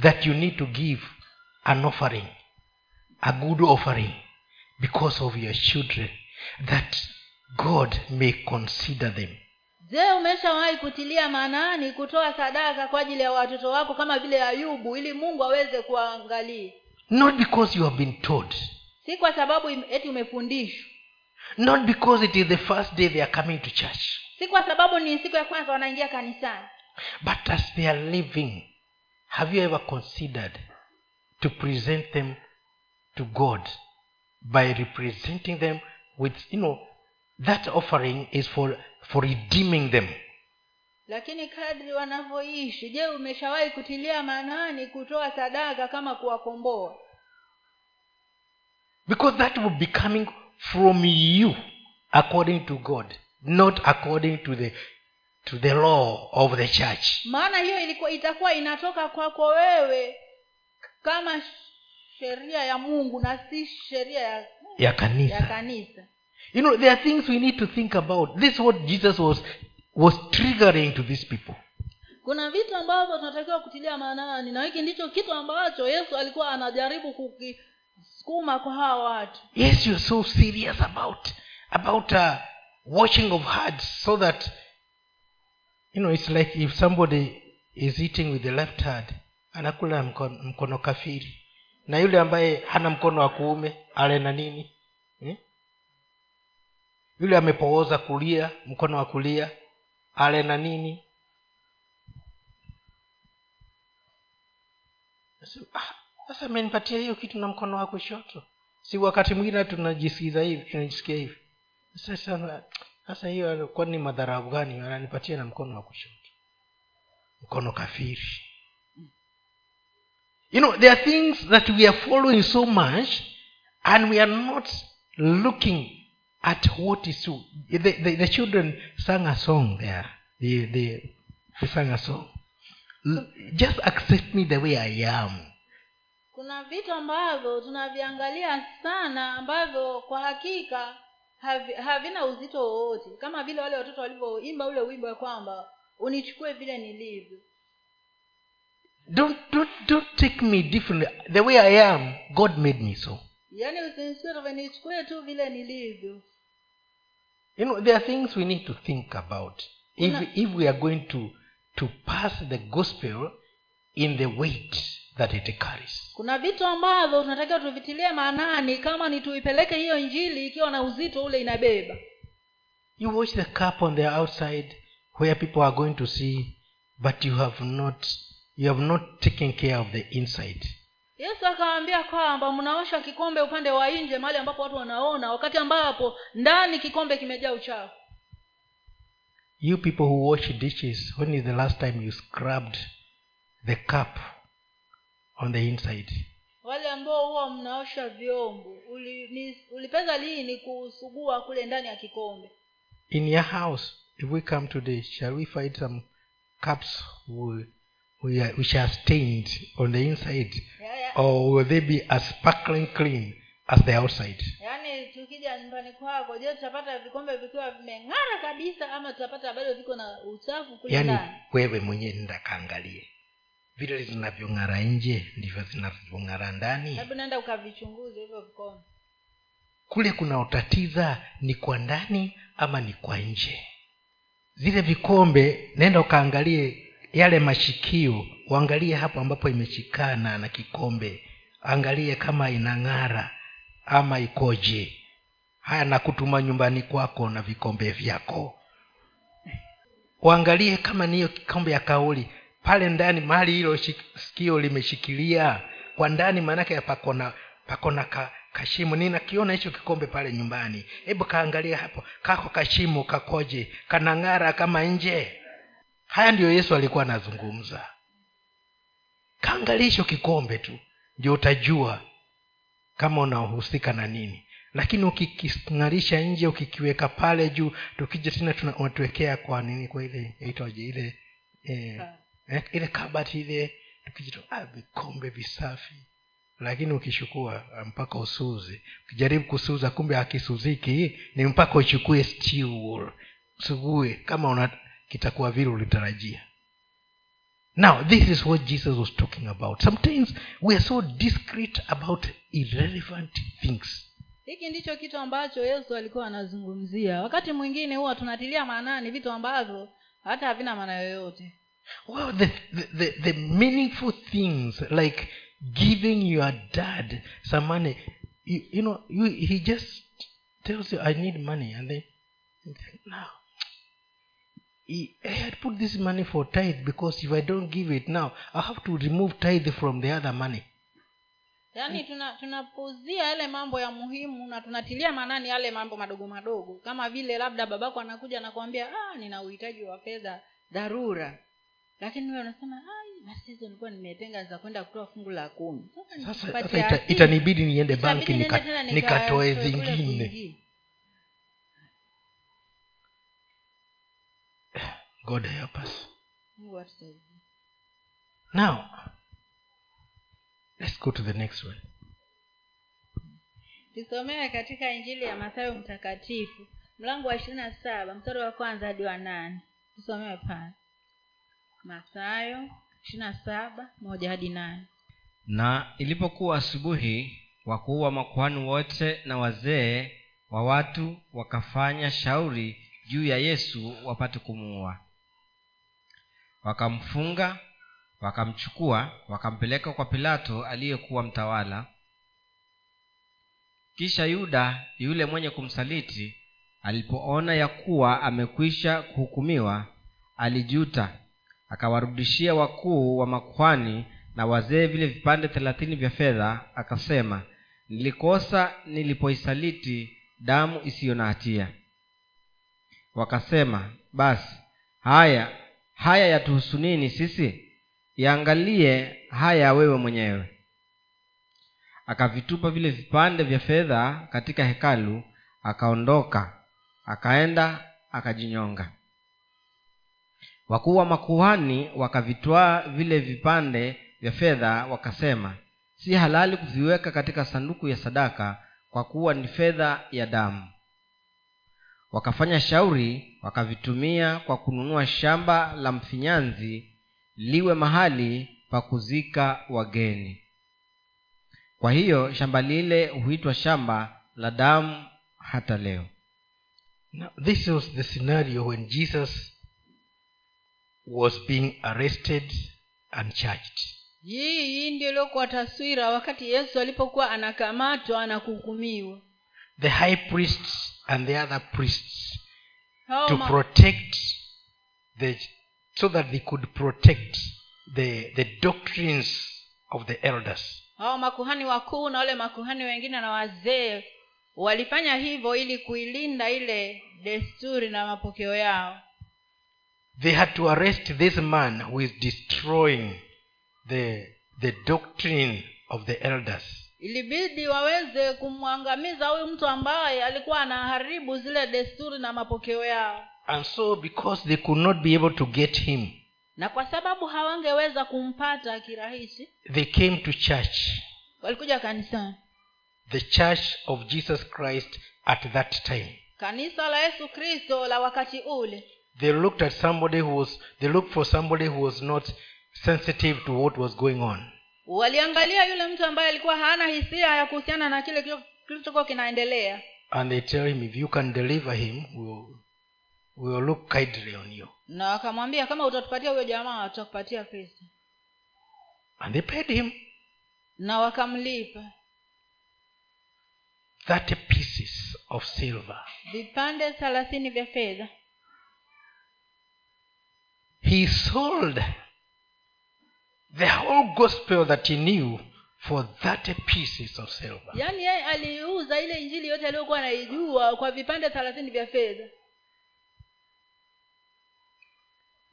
that you need to give an offering a good offering because of your children that god may consider them je umeshawahi kutilia maanani kutoa sadaka kwa ajili ya watoto wako kama vile ayubu ili mungu aweze kuangalia not because you have been told si kwa sababu eti umefundishwa. Not because it is the first day they are coming to church. Si kwa sababu ni siku ya kwanza wanaingia kanisani. But as they are living have you ever considered to present them to god by representing them with you know that offering is for for redeeming them. Lakini kadri wanavyoishi je umeshawahi kutilia maanani kutoa sadaka kama kuwakomboa? Because that will be coming from you according to god not according to the to the law of the church. Maana hiyo ilikuwa itakuwa inatoka kwako wewe kama sheria ya mungu na si sheria ya, ya ya kanisa kanisa you know there are things we need to think about. This is what jesus was was triggering to these people. Kuna vitu ambavyo tunatakiwa kutilia maanani na hiki ndicho kitu ambacho yesu alikuwa anajaribu kukisukuma kwa hawa watu. Yes you're so serious about about uh, washing of hearts so that you know it's like if somebody is eating with the left hand anakula mkono, mkono kafiri. Na yule ambaye hana mkono wa kuume ale na nini? Yule amepooza kulia mkono wa kulia ale na nini? "Ah, sasa amenipatia hiyo kitu na mkono wa kushoto. Si wakati mwingine tunajisikiza hivi tunajisikia hivi. Sasa hiyo kwani ni madharau gani? Ananipatia na mkono wa kushoto. Mkono kafiri. You know there are things that we are following so much and we are not looking at what is the, the, the children sang a song there. They, they, they sang a song. Just accept me the way i am. Kuna vitu ambavyo tunaviangalia sana ambavyo kwa hakika havi, havina uzito wowote. Kama vile wale watoto walivyoimba ule wimbo ya kwamba unichukue vile nilivyo. Don't, don't, don't take me differently. The way i am god made me so yaani nichukue tu vile nilivyo. You know there are things we need to think about. If, Una- if we are going to to pass the gospel in the weight that it carries. Kuna vitu ambavyo tunatakiwa tuvitilie maanani kama ni tuipeleke hiyo injili ikiwa na uzito ule inabeba. You watch the cup on the outside where people are going to see but you have not you have not taken care of the inside yesu akawaambia kwamba mnaosha kikombe upande wa nje mahali ambapo watu wanaona wakati ambapo ndani kikombe kimejaa uchafu. You people who wash dishes when is the last time you scrubbed the cup on the inside? Wale ambao huwa mnaosha vyombo ulipeza lini kusugua kule ndani ya kikombe? In your house if we come today shall we find some cups who- who are- which are stained on the inside yeah, yeah. or will they be as sparkling clean as the outside? Yaani tukija nyumbani kwako je tutapata vikombe vikiwa vimeng'ara kabisa ama tutapata bado viko na uchafu kule yaani wewe mwenyewe nenda kaangalie. Vile zinavyong'ara nje ndivyo zinavyong'ara ndani. Hebu naenda ukavichunguze hivyo vikombe. Kule kunaotatiza ni kwa ndani ama ni kwa nje? Zile vikombe nenda ukaangalie yale mashikio uangalie hapo ambapo imeshikana na kikombe. Angalie kama inang'ara ama ikoje. Haya nakutuma nyumbani kwako na vikombe vyako. Uangalie kama ni hiyo kikombe ya kauli pale ndani mahali hilo sikio limeshikilia. Kwa ndani maanake pakona pakona ka, kashimo. Ninakiona hicho kikombe pale nyumbani. Hebu kaangalia hapo kako kashimo kakoje? Kanang'ara kama nje haya ndiyo yesu alikuwa anazungumza. Kaangalia kikombe tu ndio utajua kama unahusika na nini. Lakini ukiking'arisha nje ukikiweka pale juu tukija tena unatuwekea kwa nini kwa ile itwaje ile eh, eh, ile kabati ile tukija ah, vikombe visafi. Lakini ukishukua ah, mpaka usuze. Ukijaribu kusuza kumbe akisuziki ni mpaka uchukue wool kama una kitakuwa vile ulitarajia. Now this is what jesus was talking about. Sometimes we are so discreet about irrelevant things. Hiki ndicho kitu ambacho yesu alikuwa anazungumzia. Wakati mwingine huwa tunatilia maanani vitu ambavyo hata havina maana yoyote. Well the, the, the, the meaningful things like giving your dad some money. You, you know you, he just tells you i need money and then and then no he, I had put this money for tithe because if i don't give it now i have to remove tithe from the other money. Yaani tuna tunapuzia yale mambo ya muhimu na tunatilia maanani yale mambo madogo madogo. Kama vile labda babako anakuja anakuambia ah, nina uhitaji wa fedha dharura. Lakini wewe unasema basi hizo nilikuwa nimetenga za kwenda kutoa fungu la kumi. Sasa sasa, ita, itanibidi niende banki nikatoe nika, nika, nikatoe zingine god help us. Now let's go to the next one. Tusomewe katika injili ya mathayo mtakatifu mlango wa ishirini na saba mstari wa kwanza hadi wa nane. Tusomewe pale. Mathayo ishirini na saba moja hadi nane. Na ilipokuwa asubuhi wakuu wa makuhani wote na wazee wa watu wakafanya shauri juu ya yesu wapate kumuua wakamfunga wakamchukua wakampeleka kwa pilato aliyekuwa mtawala. Kisha yuda yule mwenye kumsaliti alipoona ya kuwa amekwisha kuhukumiwa alijuta. Akawarudishia wakuu wa makuhani na wazee vile vipande thelathini vya fedha akasema nilikosa nilipoisaliti damu isiyo na hatia. Wakasema basi haya haya yatuhusu nini sisi? Yaangalie haya wewe mwenyewe. Akavitupa vile vipande vya fedha katika hekalu akaondoka akaenda akajinyonga. Wakuu wa makuhani wakavitwaa vile vipande vya fedha wakasema si halali kuviweka katika sanduku ya sadaka kwa kuwa ni fedha ya damu wakafanya shauri wakavitumia kwa kununua shamba la mfinyanzi liwe mahali pa kuzika wageni. Kwa hiyo shamba lile huitwa shamba la damu hata leo. Now, this was the scenario when Jesus was being arrested and charged. hii hii ndio iliokuwa taswira wakati yesu alipokuwa anakamatwa na kuhukumiwa. The high priests and the other priests hao, to ma, protect the so that they could protect the the doctrines of the elders. hao makuhani wakuu na wale makuhani wengine na wazee walifanya hivyo ili kuilinda ile desturi na mapokeo yao They had to arrest this man who is destroying the the doctrine of the elders. Ilibidi waweze kumwangamiza huyu mtu ambaye alikuwa anaharibu zile desturi na mapokeo yao. And so because they could not be able to get him, na kwa sababu hawangeweza kumpata kirahisi they came to church. walikuja kanisani. The church of jesus christ at that time. Kanisa la yesu kristo la wakati ule. They looked at somebody who was they looked for somebody who was not sensitive to what was going on waliangalia yule mtu ambaye alikuwa hana hisia ya kuhusiana na kile kilicho- kilichokuwa kinaendelea. And they tell him if you can deliver him we'll, we'll look kindly on you. Na wakamwambia kama utatupatia huyo jamaa tutakupatia pesa. And they paid him na wakamlipa. 30 pieces of silver. Vipande thelathini vya fedha. He sold the whole gospel that he knew for 30 pieces of silver. Yaani yeye aliuza ile injili yote aliyokuwa anaijua kwa vipande thelathini vya fedha.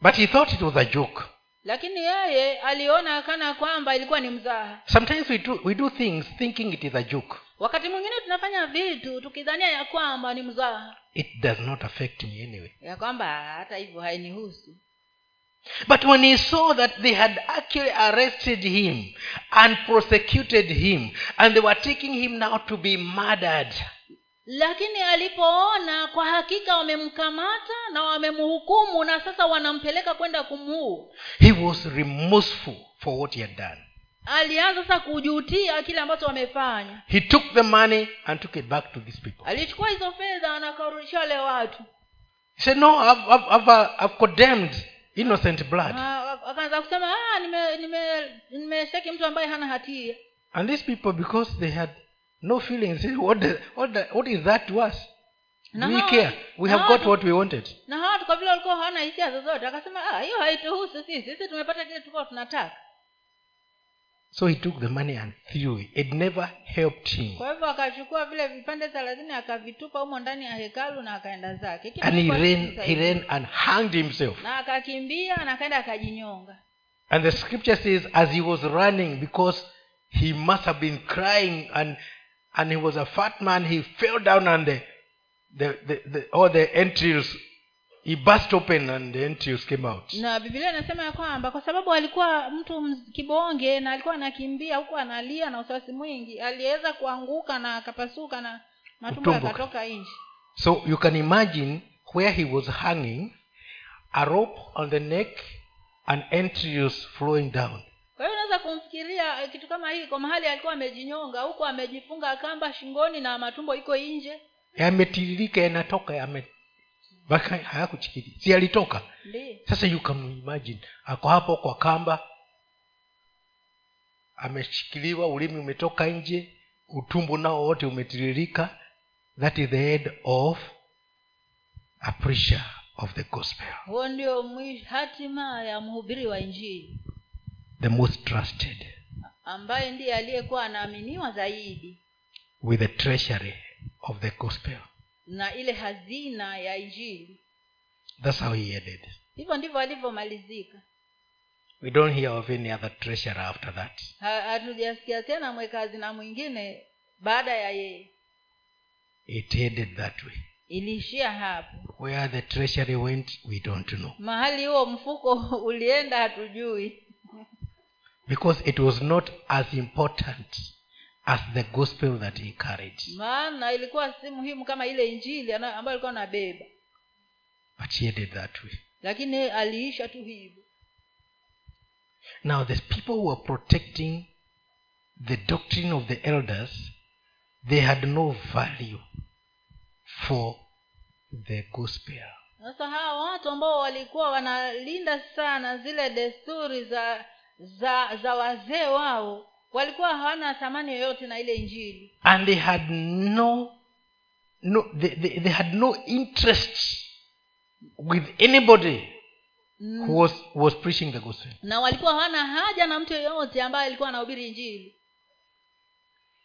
But he thought it was a joke. Lakini yeye aliona kana kwamba ilikuwa ni mzaha. Sometimes we do, we do things thinking it is a joke. Wakati mwingine tunafanya vitu tukidhania ya kwamba ni mzaha. It does not affect me anyway. Ya kwamba hata hivyo hainihusu but when he saw that they had actually arrested him and prosecuted him and they were taking him now to be murdered. Lakini alipoona kwa hakika wamemkamata na wamemhukumu na sasa wanampeleka kwenda kumuua. He was remorseful for what he had done. Alianza sasa kujutia kile ambacho wamefanya. He took the money and took it back to these people. Alichukua hizo fedha na akarudisha wale watu. He said no i've, I've, I've, uh, I've condemned innocent blood. Wakaanza kusema "Ah, nime nime nimeshaki mtu ambaye hana hatia. And these people because they had no feelings what, the, what, the, what is that to us? Na we hawa- care. We have hawa- got what we wanted. na hawa kwa vile walikuwa hawana hisia zozote akasema "Ah, hiyo haituhusu sisi sisi tumepata kile tulikuwa tunataka so he took the money and threw it. It never helped him. Kwa hivyo akachukua vile vipande thelathini akavitupa humo ndani ya hekalu na akaenda zake. And he ran he ran and hanged himself. Na akakimbia na akaenda akajinyonga. And the scripture says as he was running because he must have been crying and and he was a fat man he fell down and the the, the, the all the entrails he burst open and the entrails came out. Na bibilia inasema ya kwamba kwa sababu alikuwa mtu kibonge na alikuwa anakimbia huku analia na usiwasi mwingi aliweza kuanguka na akapasuka na matumbo yakatoka nje. So you can imagine where he was hanging a rope on the neck and entrails flowing down. Kwa hiyo unaweza kumfikiria eh, kitu kama hii kwa mahali alikuwa amejinyonga huku amejifunga kamba shingoni na matumbo iko nje. Yametiririka yanatoka yame mpaka hayakuchikili si alitoka. Sasa you can imagine. Ako hapo kwa kamba. Ameshikiliwa ulimi umetoka nje utumbo nao wote umetiririka. That is the end of a preacher of the gospel. Huo ndio hatima ya mhubiri wa injili. The most trusted. Ambaye ndiye aliyekuwa anaaminiwa zaidi. With the treasury of the gospel na ile hazina ya injili. That's how he ended. Hivyo ndivyo alivyomalizika. We don't hear of any other treasurer after that. Hatujasikia tena mweka hazina mwingine baada ya yeye. It ended that way. Iliishia hapo. Where the treasury went we don't know. Mahali huo mfuko ulienda hatujui. Because it was not as important as the gospel that he carried. Maana ilikuwa si muhimu kama ile injili ambayo alikuwa anabeba. But he did that way. Lakini aliisha tu hivyo. Now the people who were protecting the doctrine of the elders. They had no value for the gospel. Sasa hawa watu ambao walikuwa wanalinda sana zile desturi za za za wazee wao walikuwa hawana thamani yoyote na ile injili. And they had no no they, they, they had no interest with anybody Mm. who was, was preaching the gospel. Na walikuwa hawana haja na mtu yeyote ambaye alikuwa anahubiri injili.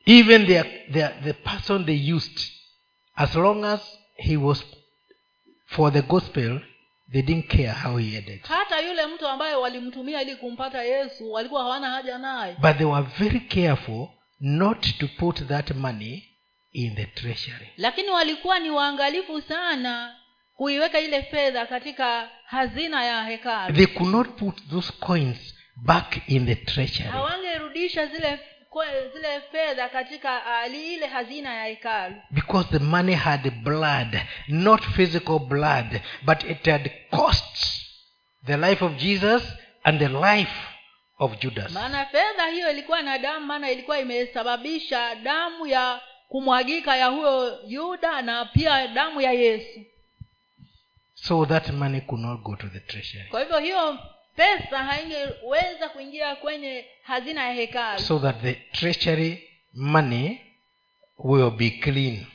Even their, their, the person they used as long as he was for the gospel they didn't care how he ended hata yule mtu ambaye walimtumia ili kumpata yesu walikuwa hawana haja naye. But they were very careful not to put that money in the treasury. Lakini walikuwa ni waangalifu sana kuiweka ile fedha katika hazina ya hekalu. They could not put those coins back in the treasury. Hawangerudisha zile zile fedha katika uh, ile hazina ya hekalu. Because the money had blood not physical blood but it had cost the life of jesus and the life of judas. Maana fedha hiyo ilikuwa na damu maana ilikuwa imesababisha damu ya kumwagika ya huyo yuda na pia damu ya yesu. So that money could not go to the treasury. Kwa hivyo hiyo pesa haingeweza kuingia kwenye hazina ya hekalu. So that the treasury money will be clean.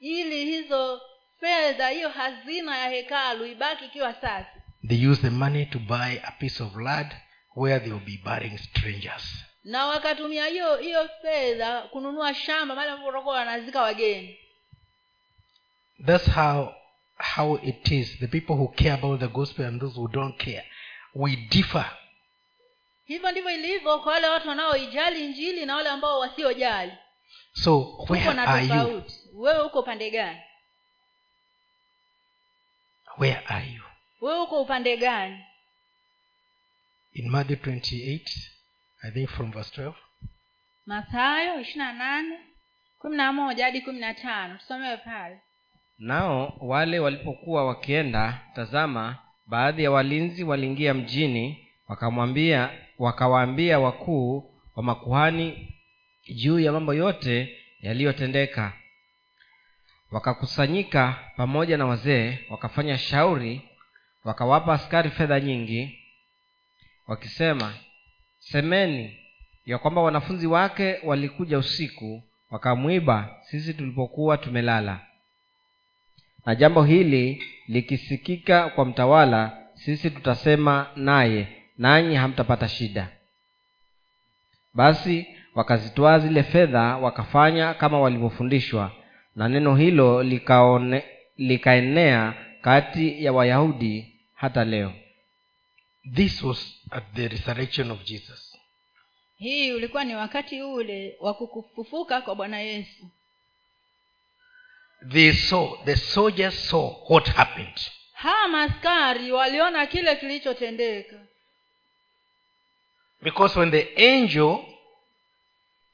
Ili hizo fedha hiyo hazina ya hekalu ibaki ikiwa safi. They use the money to buy a piece of land where they will be burying strangers. Na wakatumia hiyo hiyo fedha kununua shamba mahali ambapo watakuwa wanazika wageni. That's how how it is. The people who care about the gospel and those who don't care we differ. Hivyo ndivyo ilivyo kwa wale watu wanaoijali injili na wale ambao wasiojali. So where na are you? wewe uko upande gani? Where are you? Wewe uko upande gani? In matthew 28 i think from verse 12 mathayo ishiri na nane kumi na moja hadi kumi na tano. Tusomewe pale. Nao wale walipokuwa wakienda tazama baadhi ya walinzi waliingia mjini wakamwambia wakawaambia wakuu wa makuhani juu ya mambo yote yaliyotendeka. Wakakusanyika pamoja na wazee wakafanya shauri wakawapa askari fedha nyingi wakisema semeni ya kwamba wanafunzi wake walikuja usiku wakamwiba sisi tulipokuwa tumelala na jambo hili likisikika kwa mtawala sisi tutasema naye nanyi hamtapata shida. Basi wakazitwaa zile fedha wakafanya kama walivyofundishwa na neno hilo likaone, likaenea kati ya wayahudi hata leo. This was at the resurrection of jesus. Hii ulikuwa ni wakati ule wa kukufufuka kwa bwana yesu they saw the soldiers saw what happened. Hawa maskari waliona kile kilichotendeka. Because when the angel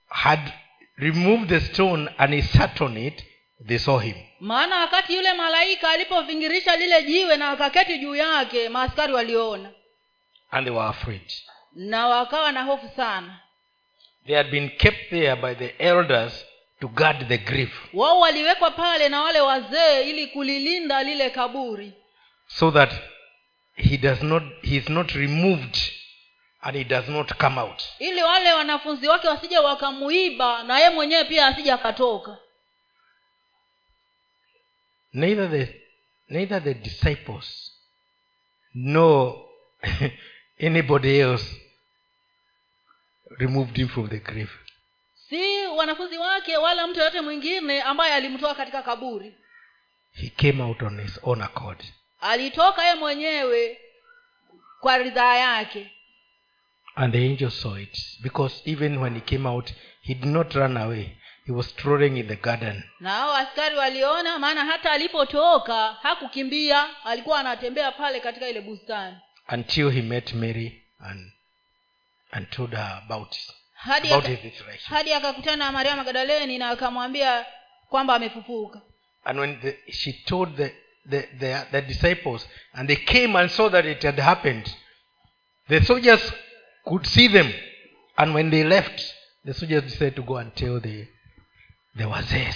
had removed the stone and he sat on it they saw him. Maana wakati yule malaika alipovingirisha lile jiwe na wakaketi juu yake maaskari waliona. And they were afraid. Na wakawa na hofu sana. They had been kept there by the elders to guard the grave. Wao waliwekwa pale na wale wazee ili kulilinda lile kaburi. So that he does not he is not removed and he does not come out. Ili wale wanafunzi wake wasije wakamuiba na ye mwenyewe pia asije akatoka. Neither the neither the disciples nor anybody else removed him from the grave wanafunzi wake wala mtu yoyote mwingine ambaye alimtoa katika kaburi. He came out on his own accord. Alitoka ye mwenyewe kwa ridhaa yake. And the angel saw it because even when he came out he did not run away. He was strolling in the garden. Na hao askari waliona maana hata alipotoka hakukimbia alikuwa anatembea pale katika ile bustani. Until he met mary and and told her about it, hadi about aka- his resurrection hadi akakutana na maria magdaleni na akamwambia kwamba amefufuka. And when the, she told the, the, the, the disciples and they came and saw that it had happened the soldiers could see them. And when they left the soldiers decided to go and tell the the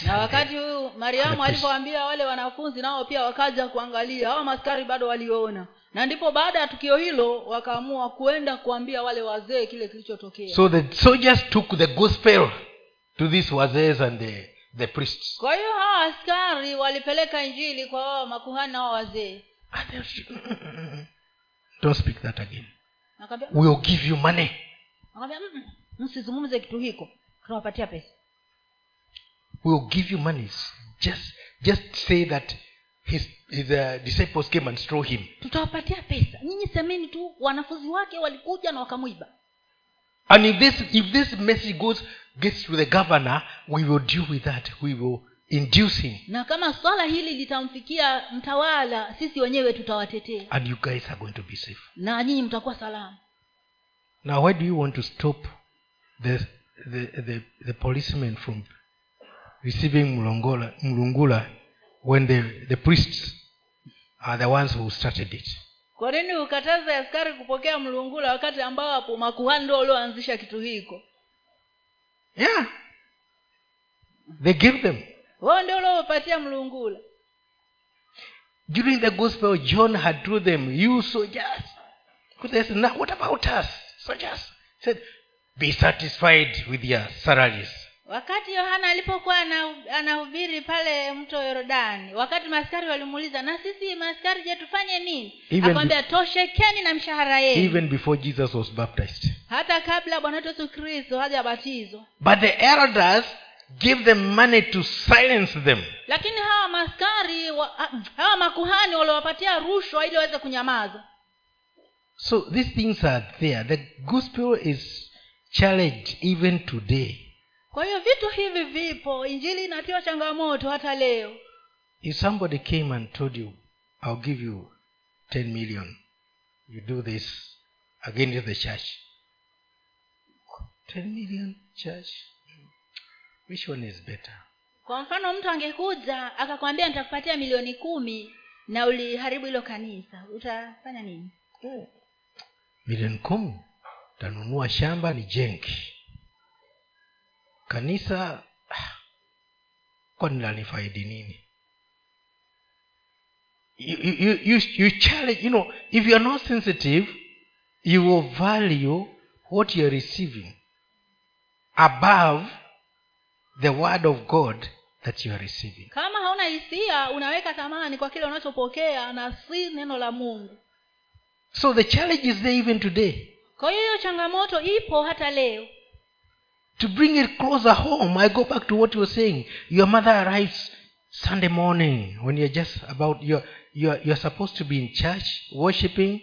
na wakati huyu mariamu alipoambia wale wanafunzi nao pia wakaja kuangalia hawa maskari bado waliona na ndipo baada ya tukio hilo wakaamua kuenda kuambia wale wazee kile kilichotokea. So the soldiers took the gospel to these wazes and the, the priests. Kwa hiyo hawa askari walipeleka injili kwa wao makuhani na wazee. Don't speak that again. We'll give you money. Akaambia "Mm, mm, msizungumze kitu hiko. Tunawapatia pesa. We'll give you money. Just just say that his, his uh, disciples came and stole him. Tutawapatia pesa. Nyinyi semeni tu wanafunzi wake walikuja na wakamwiba. And if this if this message goes gets to the governor we will deal with that. We will induce him. Na kama swala hili litamfikia mtawala sisi wenyewe tutawatetea. And you guys are going to be safe. Na nyinyi mtakuwa salama. Now why do you want to stop the the the, the policeman from receiving mulongola mulungula when the the priests are the ones who started it. Kwa nini ukataze askari kupokea mlungula wakati ambapo makuhani ndio walioanzisha kitu hiko? Yeah. They gave them. Wao ndio waliopatia mlungula. During the gospel john had told them you soldiers they said, now what about us? Soldiers? He said be satisfied with your salaries wakati yohana alipokuwa ana- anahubiri pale mto yorodani wakati maskari walimuuliza na sisi maskari je tufanye nini? Akwambia toshekeni na mshahara yenu. Even before jesus was baptized. Hata kabla bwana wetu yesu kristo hajabatizwa. But the elders give them money to silence them. Lakini hawa maskari wa, hawa makuhani waliwapatia rushwa ili waweze kunyamaza. So these things are there. The gospel is challenged even today kwa hiyo vitu hivi vipo. Injili inatiwa changamoto hata leo. If somebody came and told you i'll give you 10 million you do this against the church. 10 million church? Which one is better? Kwa mfano mtu angekuja akakwambia nitakupatia milioni kumi na uliharibu hilo kanisa. Utafanya nini? Milioni kumi utanunua shamba ni jengi kanisa ah, kwani lanifaidi nini? You, you, you, you challenge you know if you are not sensitive you will value what you are receiving above the word of god that you are receiving. Kama hauna hisia unaweka thamani kwa kile unachopokea na si neno la mungu. So the challenge is there even today. Kwa hiyo hiyo changamoto ipo hata leo to bring it closer home i go back to what you were saying. Your mother arrives sunday morning when you're just about you're, you're, you're supposed to be in church worshiping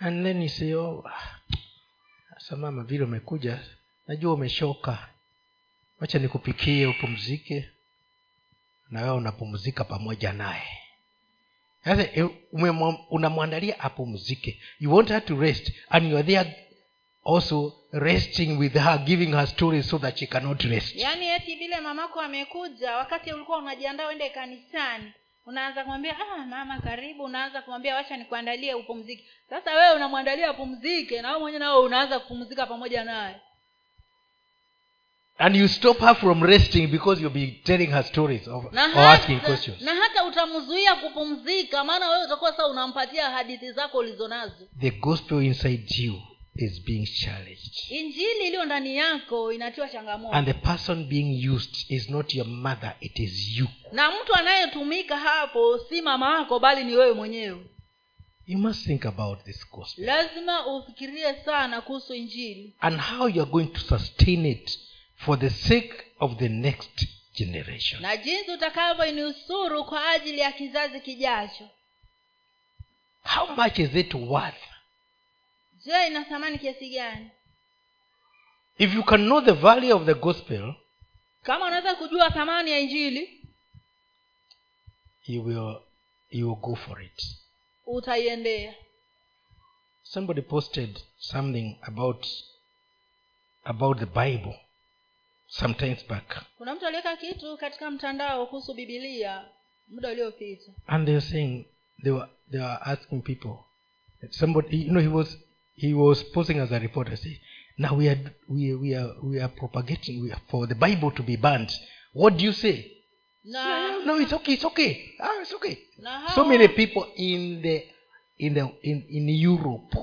and then you say oh ah, sasa vile umekuja najua umeshoka. Wacha nikupikie upumzike na wewe unapumzika pamoja naye. Sasa eh, unamwandalia apumzike. You want her to rest and you are there also resting with her giving her stories so that she cannot rest. Yaani eti vile mamako amekuja wakati ulikuwa unajiandaa uende kanisani unaanza kumwambia ah mama karibu. Unaanza kumwambia wacha nikuandalie upumzike. Sasa wewe unamwandalia apumzike na wewe mwenyewe nao unaanza kupumzika pamoja naye. And you stop her from resting because you'll be telling her stories of, na or asking hata, questions. na hata utamzuia kupumzika maana wewe utakuwa sasa unampatia hadithi zako ulizo nazo the gospel inside you is being challenged. Injili iliyo ndani yako inatiwa changamoto. And the person being used is not your mother it is you. Na mtu anayetumika hapo si mama yako bali ni wewe mwenyewe. You must think about this gospel. Lazima ufikirie sana kuhusu injili. And how you are going to sustain it for the sake of the next generation. Na jinsi utakavyoinusuru kwa ajili ya kizazi kijacho. How much is it worth je ina thamani kiasi gani? If you can know the value of the gospel kama unaweza kujua thamani ya injili you will you will go for it. utaiendea. Somebody posted something about about the bible sometimes back. Kuna mtu aliweka kitu katika mtandao kuhusu bibilia muda uliopita. And they were saying they were they were asking people somebody you know he was he was posing as a reporter say now we are we, we are we are propagating we are, for the bible to be banned what do you say? No, no, no it's okay it's okay. Ah, it's okay. No. so many people in the in the in, in europe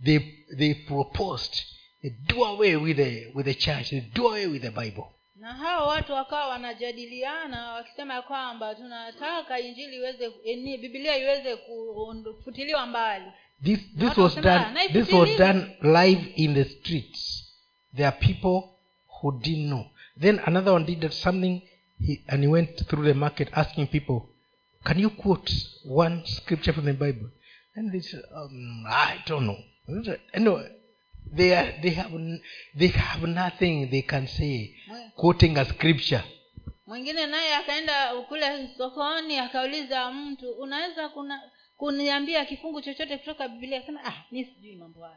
they they proposed they do away with the with the church they do away with the bible. Na hao watu wakawa wanajadiliana wakisema kwamba tunataka injili iweze bibilia iweze kufutiliwa mbali this this was done this was done live in the streets. There are people who didn't know. Then another one did something he, and he went through the market asking people can you quote one scripture from the bible? And they said um, i don't know. Anyway they are, they have they have nothing they can say quoting a scripture. mwingine naye akaenda kule sokoni akauliza mtu unaweza kuna kuniambia kifungu chochote kutoka biblia sema ah mi sijui mambo hayo.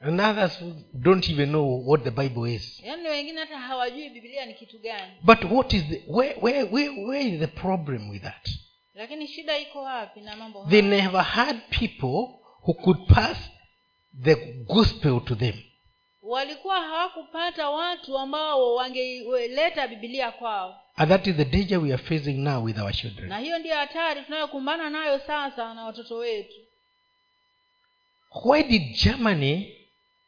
And others don't even know what the bible is. Yaani wengine hata hawajui bibilia ni kitu gani. But what is the where where where, where is the problem with that? Lakini shida iko wapi na mambo they never had people who could pass the gospel to them. Walikuwa hawakupata watu ambao wangeleta bibilia kwao and that is the danger we are facing now with our children. Na hiyo ndiyo hatari tunayokumbana nayo sasa na watoto wetu. Why did germany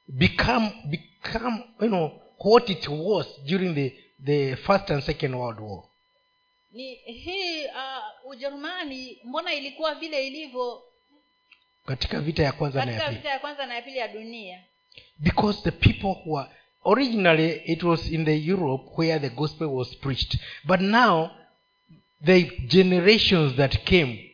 become become you know what it was during the the first and second world war? Ni hii uh, ujerumani mbona ilikuwa vile ilivyo? Katika vita ya kwanza na ya vita ya kwanza na ya pili ya dunia. Because the people who are originally it was in the europe where the gospel was preached. But now the generations that came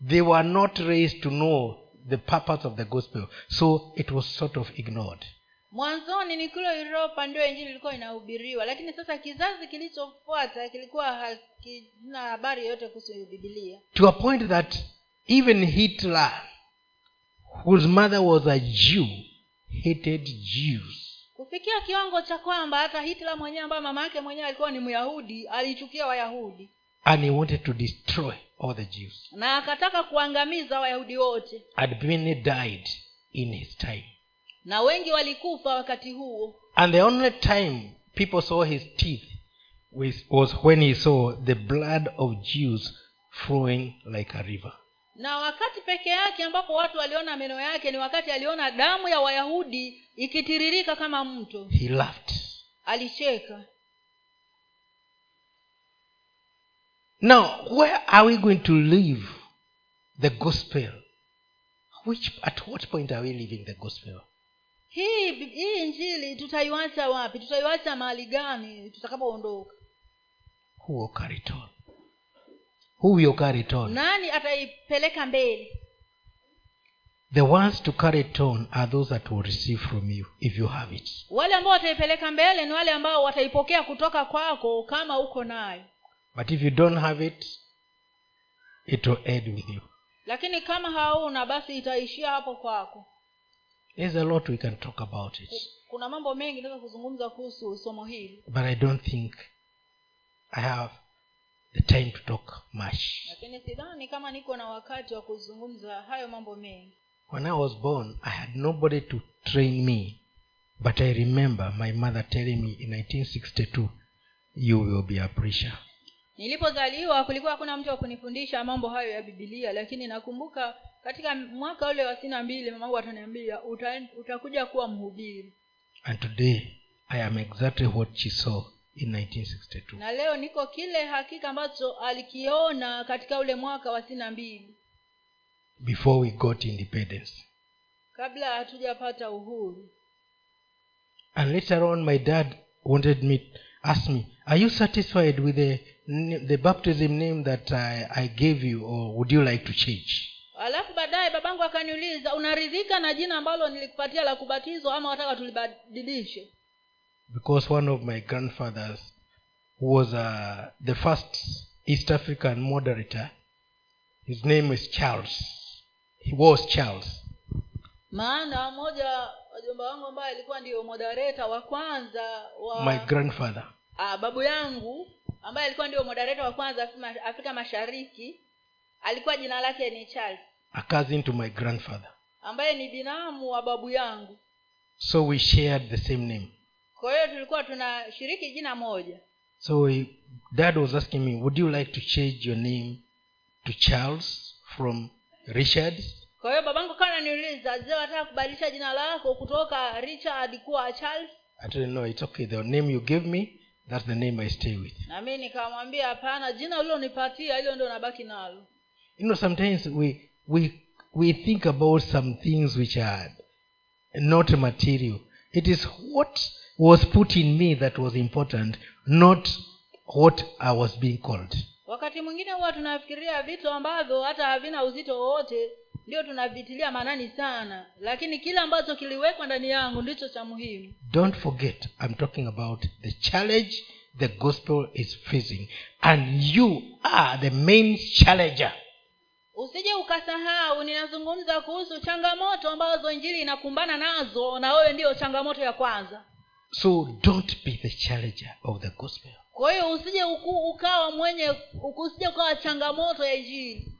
they were not raised to know the purpose of the gospel. So it was sort of ignored. Mwanzoni ni kule uropa ndio injili ilikuwa inahubiriwa. Lakini sasa kizazi kilichofuata kilikuwa hakina habari yoyote kuhusu bibilia to a point that even hitler whose mother was a jew hated jews kufikia kiwango cha kwamba hata hitler mwenyewe ambaye mama yake mwenyewe alikuwa ni myahudi alichukia wayahudi. And he wanted to destroy all the jews. Na akataka kuangamiza wayahudi wote. And many died in his time. Na wengi walikufa wakati huo. And the only time people saw his teeth was when he saw the blood of jews flowing like a river na wakati peke yake ambapo watu waliona meno yake ni wakati aliona damu ya wayahudi ikitiririka kama mto. He laughed. Alicheka. Now where are we going to live the gospel? Which at what point are we living the gospel? Hii hii injili tutaiwacha wapi? Tutaiwacha mahali gani tutakapoondoka? Who will carry it on who will carry it on? Nani ataipeleka mbele? The ones to carry it on are those that will receive from you if you have it. Wale ambao wataipeleka mbele ni wale ambao wataipokea kutoka kwako kama uko nayo. But if you don't have it it will end with you. Lakini kama hauna basi itaishia hapo kwako. There's a lot we can talk about it. Kuna mambo mengi naweza kuzungumza kuhusu somo hili. But i don't think i have the time to talk much. Lakini sidhani kama niko na wakati wa kuzungumza hayo mambo mengi. When i was born i had nobody to train me but i remember my mother telling me in 1962 you will be a preacher. Nilipozaliwa kulikuwa hakuna mtu wa kunifundisha mambo hayo ya bibilia lakini nakumbuka katika mwaka ule wa sitini na mbili mamangu ataniambia uta, utakuja kuwa mhubiri. And today i am exactly what she saw in 1962 na leo niko kile hakika ambacho alikiona katika ule mwaka wa sina na mbili. Before we got independence. Kabla hatujapata uhuru. And later on my dad wanted me asked me are you satisfied with the the baptism name that I, I gave you or would you like to change? Alafu baadaye babangu akaniuliza unaridhika na jina ambalo nilikupatia la kubatizwa ama wataka tulibadilishe because one of my grandfathers who was uh, the first east african moderator. His name is charles. He was charles. Maana moja wajomba wangu ambaye alikuwa ndio modareta wa kwanza wa my grandfather. Ah, babu yangu ambaye alikuwa ndio modareta wa kwanza Afrika, afrika mashariki alikuwa jina lake ni charles. A cousin to my grandfather. Ambaye ni binamu wa babu yangu. So we shared the same name kwa hiyo tulikuwa tunashiriki jina moja. So he, dad was asking me would you like to change your name to charles from richard? Kwa hiyo babangu kawa naniuliza je wataka kubadilisha jina lako kutoka richard kuwa charles? I told him no it's okay. The name you gave me that's the name i stay with. Na mi nikamwambia hapana jina ulilonipatia hilo ndio nabaki nalo. You know sometimes we we we think about some things which are not material. It is what was put in me that was important not what i was being called. Wakati mwingine huwa tunafikiria vitu ambavyo hata havina uzito wowote ndio tunavitilia maanani sana. Lakini kile ambacho kiliwekwa ndani yangu ndicho cha muhimu. Don't forget i'm talking about the challenge the gospel is facing. And you are the main challenger. Usije ukasahau ninazungumza kuhusu changamoto ambazo injili inakumbana nazo na wewe ndiyo changamoto ya kwanza so don't be the challenger of the gospel. Kwa hiyo usije ukawa mwenye usije ukawa changamoto ya injili